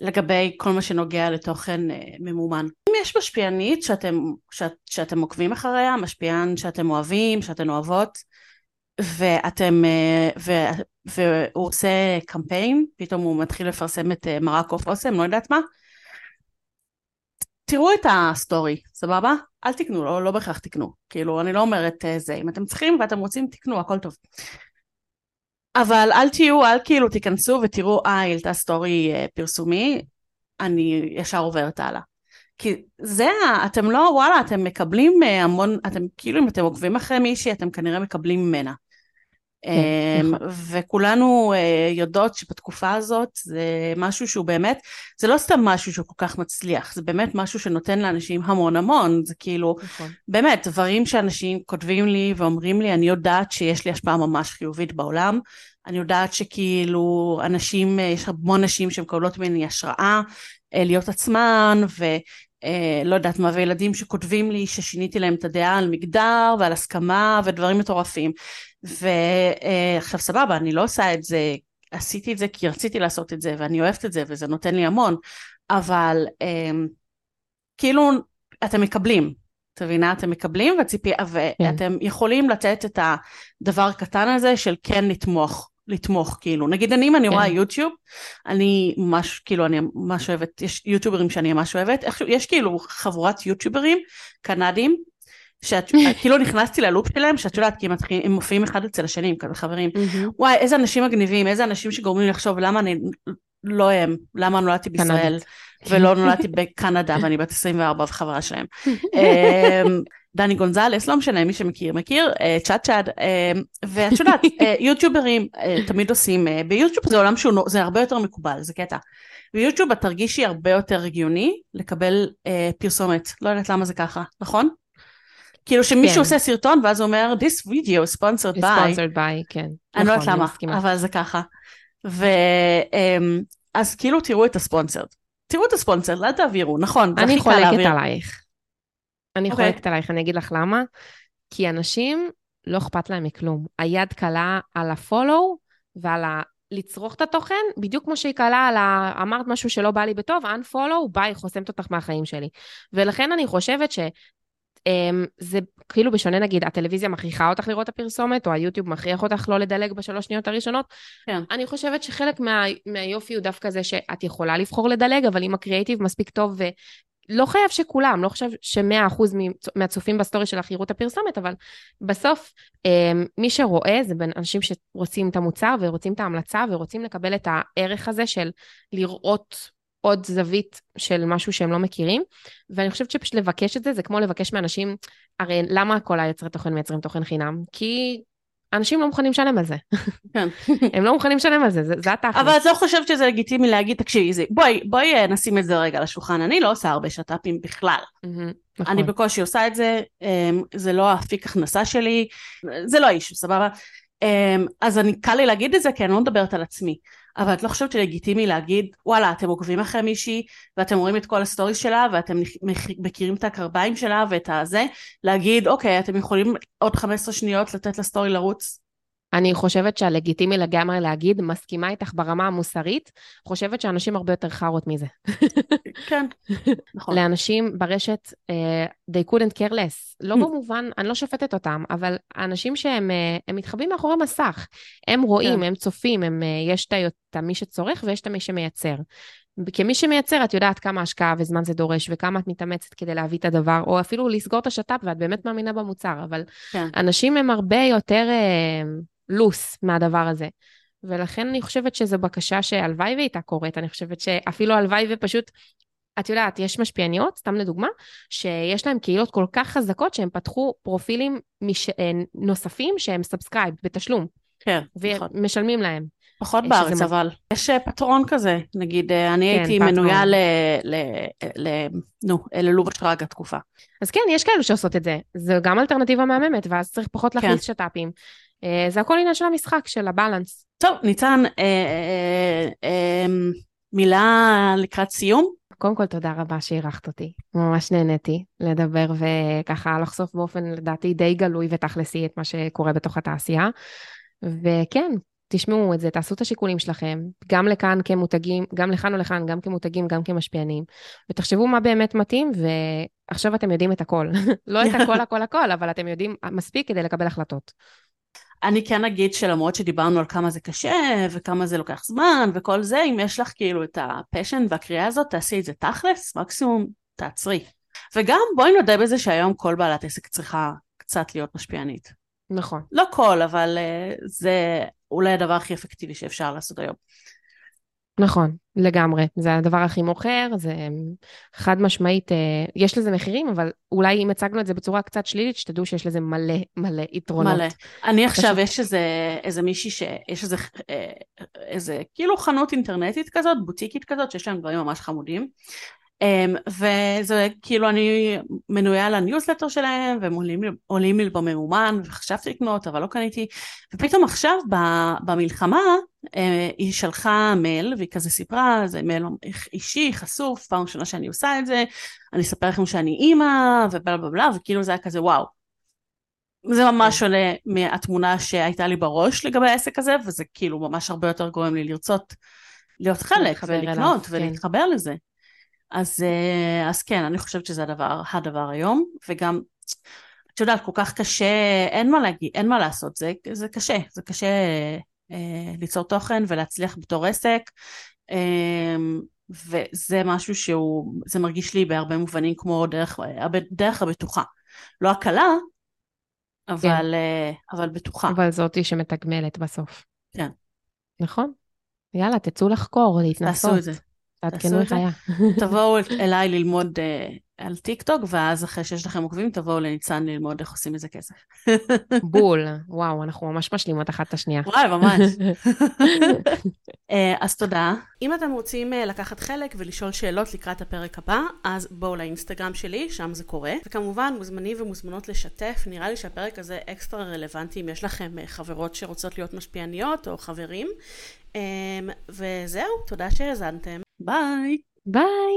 לגבי כל מה שנוגע לתוכן אה, ממומן. אם יש משפיענית שאתם, שאת, שאתם עוקבים אחריה, משפיען שאתם אוהבים, שאתן אוהבות, ואתם, ו, והוא עושה קמפיין, פתאום הוא מתחיל לפרסם את מרק עוף אוסם, לא יודעת מה, תראו את ה story, סבבה? אל תקנו, לא, לא בהכרח תקנו. כאילו, אני לא אומרת אה, זה, אם אתם צריכים ואתם רוצים, תקנו, הכל טוב. אבל אל תהיו, אל כאילו תיכנסו ותראו, אה, היא העלתה סטורי אה, פרסומי, אני ישר עוברת הלאה. כי זה, אתם לא, וואלה, אתם מקבלים אה, המון, אתם כאילו, אם אתם עוקבים אחרי מישהי, אתם כנראה מקבלים ממנה. כן, אמ, נכון. וכולנו אה, יודעות שבתקופה הזאת זה משהו שהוא באמת, זה לא סתם משהו שהוא כל כך מצליח, זה באמת משהו שנותן לאנשים המון המון, זה כאילו, נכון. באמת, דברים שאנשים כותבים לי ואומרים לי, אני יודעת שיש לי השפעה ממש חיובית בעולם, אני יודעת שכאילו אנשים, אה, יש המון נשים שמקבלות ממני השראה אה, להיות עצמן, ו... אה, לא יודעת מה, וילדים שכותבים לי ששיניתי להם את הדעה על מגדר ועל הסכמה ודברים מטורפים. ועכשיו אה, סבבה, אני לא עושה את זה, עשיתי את זה כי רציתי לעשות את זה ואני אוהבת את זה וזה נותן לי המון, אבל אה, כאילו אתם מקבלים, את מבינה? אתם מקבלים והציפי, כן. ואתם יכולים לתת את הדבר הקטן הזה של כן לתמוך. לתמוך כאילו נגיד אני אם אני כן. רואה יוטיוב אני ממש כאילו אני ממש אוהבת יש יוטיוברים שאני ממש אוהבת איך, יש כאילו חבורת יוטיוברים קנדים שאת <laughs> כאילו נכנסתי ללופ שלהם שאת יודעת כי הם, מתחיל, הם מופיעים אחד אצל השני כזה חברים mm-hmm. וואי איזה אנשים מגניבים איזה אנשים שגורמים לי לחשוב למה אני לא הם למה נולדתי בישראל ולא נולדתי בקנדה ואני בת 24 וחברה שלהם. <laughs> דני גונזלס, לא משנה, מי שמכיר מכיר, אה, צ'אט אה, ואת יודעת, אה, <laughs> יוטיוברים תמיד עושים, ביוטיוב זה עולם שהוא, זה הרבה יותר מקובל, זה קטע. ביוטיוב את תרגישי הרבה יותר הגיוני לקבל פרסומת, לא יודעת למה זה ככה, נכון? כאילו שמישהו כן. עושה סרטון ואז הוא אומר, this video sponsored by. sponsored by, כן. אני לא יודעת נכון, למה, אבל זה ככה. ואז כאילו תראו את הספונסר. תראו את הספונסר, אל תעבירו, נכון, זה הכי קל להעביר. אני חולקת עלייך. אני okay. אוקיי. חולקת עלייך, אני אגיד לך למה. כי אנשים, לא אכפת להם מכלום. היד קלה על הפולו ועל ה... לצרוך את התוכן, בדיוק כמו שהיא קלה על ה... אמרת משהו שלא בא לי בטוב, unfollow, ביי, חוסמת אותך מהחיים שלי. ולכן אני חושבת ש... Um, זה כאילו בשונה נגיד, הטלוויזיה מכריחה אותך לראות את הפרסומת, או היוטיוב מכריח אותך לא לדלג בשלוש שניות הראשונות. כן. אני חושבת שחלק מה, מהיופי הוא דווקא זה שאת יכולה לבחור לדלג, אבל אם הקריאייטיב מספיק טוב לא חייב שכולם, לא חושב שמאה אחוז מהצופים ב story שלך יראו את הפרסומת, אבל בסוף אמ, מי שרואה זה בין אנשים שרוצים את המוצר ורוצים את ההמלצה ורוצים לקבל את הערך הזה של לראות עוד זווית של משהו שהם לא מכירים, ואני חושבת שפשוט לבקש את זה, זה כמו לבקש מאנשים, הרי למה כל היוצרי תוכן מייצרים תוכן חינם? כי אנשים לא מוכנים לשלם על זה. כן. <laughs> הם לא מוכנים לשלם על זה, זה, זה התכלס. אבל את לא חושבת שזה לגיטימי להגיד, תקשיבי, בואי, בואי אה, נשים את זה רגע על השולחן, אני לא עושה הרבה שת"פים בכלל. נכון. אני בקושי עושה את זה, אמ, זה לא האפיק הכנסה שלי, זה לא ה issue, סבבה? אמ, אז אני, קל לי להגיד את זה כי אני לא מדברת על עצמי. אבל את לא חושבת שלגיטימי להגיד, וואלה, אתם עוקבים אחרי מישהי, ואתם רואים את כל ה stories שלה, ואתם מכירים את הקרביים שלה ואת הזה, להגיד, אוקיי, אתם יכולים עוד 15 שניות לתת לסטורי לרוץ? אני חושבת שהלגיטימי לגמרי להגיד, מסכימה איתך ברמה המוסרית, חושבת שאנשים הרבה יותר חארות מזה. <laughs> כן, <laughs> נכון. לאנשים ברשת, uh, they couldn't care less. לא במובן, אני לא שופטת אותם, אבל האנשים שהם uh, מתחבאים מאחורי מסך, הם רואים, כן. הם צופים, הם, uh, יש את מי שצורך ויש את מי שמייצר. כמי שמייצר, את יודעת כמה השקעה וזמן זה דורש, וכמה את מתאמצת כדי להביא את הדבר, או אפילו לסגור את השת"פ, ואת באמת מאמינה במוצר, אבל כן. אנשים הם הרבה יותר... Uh, loose מהדבר הזה. ולכן אני חושבת שזו בקשה שהלוואי והייתה קורית, אני חושבת שאפילו הלוואי ופשוט, את יודעת, יש משפיעניות, סתם לדוגמה, שיש להן קהילות כל כך חזקות שהן פתחו פרופילים מש... אה, נוספים שהם subscribe בתשלום. כן, נכון. ומשלמים להם. פחות בארץ אבל. יש אה, Patreon כזה, נגיד אה, אני כן, הייתי Patreon. מנויה ל... ל... ל... נו, ללובה שרגא תקופה. אז כן, יש כאלו שעושות את זה. זו גם אלטרנטיבה מהממת, ואז צריך פחות להכניס כן. שת"פים. אה, זה הכל עניין של המשחק, של הבלנס. טוב, ניצן, אה, אה, אה, מילה לקראת סיום? קודם כל, תודה רבה שאירחת אותי. ממש נהניתי לדבר וככה לחשוף באופן, לדעתי, די גלוי ותכלסי את מה שקורה בתוך התעשייה. וכן, תשמעו את זה, תעשו את השיקולים שלכם, גם לכאן כמותגים, גם לכאן ולכאן, גם כמותגים, גם כמשפיענים, ותחשבו מה באמת מתאים, ועכשיו אתם יודעים את הכל. <laughs> לא את הכל, הכל, הכל, אבל אתם יודעים מספיק כדי לקבל החלטות. אני כן אגיד שלמרות שדיברנו על כמה זה קשה וכמה זה לוקח זמן וכל זה, אם יש לך כאילו את הפשן והקריאה הזאת, תעשי את זה תכלס, מקסימום תעצרי. וגם בואי נודה בזה שהיום כל בעלת עסק צריכה קצת להיות משפיענית. נכון. לא כל, אבל uh, זה אולי הדבר הכי אפקטיבי שאפשר לעשות היום. נכון, לגמרי. זה הדבר הכי מוכר, זה חד משמעית, אה, יש לזה מחירים, אבל אולי אם הצגנו את זה בצורה קצת שלילית, שתדעו שיש לזה מלא מלא יתרונות. מלא. אני עכשיו. יש איזה, איזה מישהי שיש איזה, אה, איזה כאילו חנות אינטרנטית כזאת, בוטיקית כזאת, שיש להם דברים ממש חמודים. Um, וזה כאילו אני מנויה לניוזלטר שלהם והם עולים, לי בממומן וחשבתי לקנות אבל לא קניתי ופתאום עכשיו במלחמה uh, היא שלחה מייל והיא כזה סיפרה זה מייל אישי חשוף פעם ראשונה שאני עושה את זה אני אספר לכם שאני אימא ובלה בלה בלה וכאילו זה היה כזה וואו זה ממש כן. שונה מהתמונה שהייתה לי בראש לגבי העסק הזה וזה כאילו ממש הרבה יותר גורם לי לרצות להיות חלק ולקנות כן. ולהתחבר לזה אז, אה, אז כן, אני חושבת שזה הדבר, הדבר היום, וגם, את יודעת, כל כך קשה, אין מה להגיד, אין מה לעשות, זה, זה קשה, זה קשה אה, ליצור תוכן ולהצליח בתור עסק, אה, וזה משהו שהוא, זה מרגיש לי בהרבה מובנים כמו דרך, דרך הבטוחה. לא הקלה, אבל, כן. אה, אבל בטוחה. אבל זאתי שמתגמלת בסוף. כן. נכון. יאללה, תצאו לחקור, להתנסות. תעשו את זה. תעדכנו איך היה. תבואו אליי ללמוד uh, על טיק טוק, ואז אחרי שיש לכם עוקבים, תבואו לניצן ללמוד איך עושים מזה כסף. בול, וואו, אנחנו ממש משלימות אחת את השנייה. וואי, ממש. uh, <laughs> אז תודה. אם אתם רוצים uh, לקחת חלק ולשאול שאלות לקראת הפרק הבא, אז בואו לאינסטגרם שלי, שם זה קורה. וכמובן, מוזמנים ומוזמנות לשתף. נראה לי שהפרק הזה אקסטרה רלוונטי אם יש לכם uh, חברות שרוצות להיות משפיעניות או חברים. Um, וזהו, תודה שהאזנתם. ביי. ביי.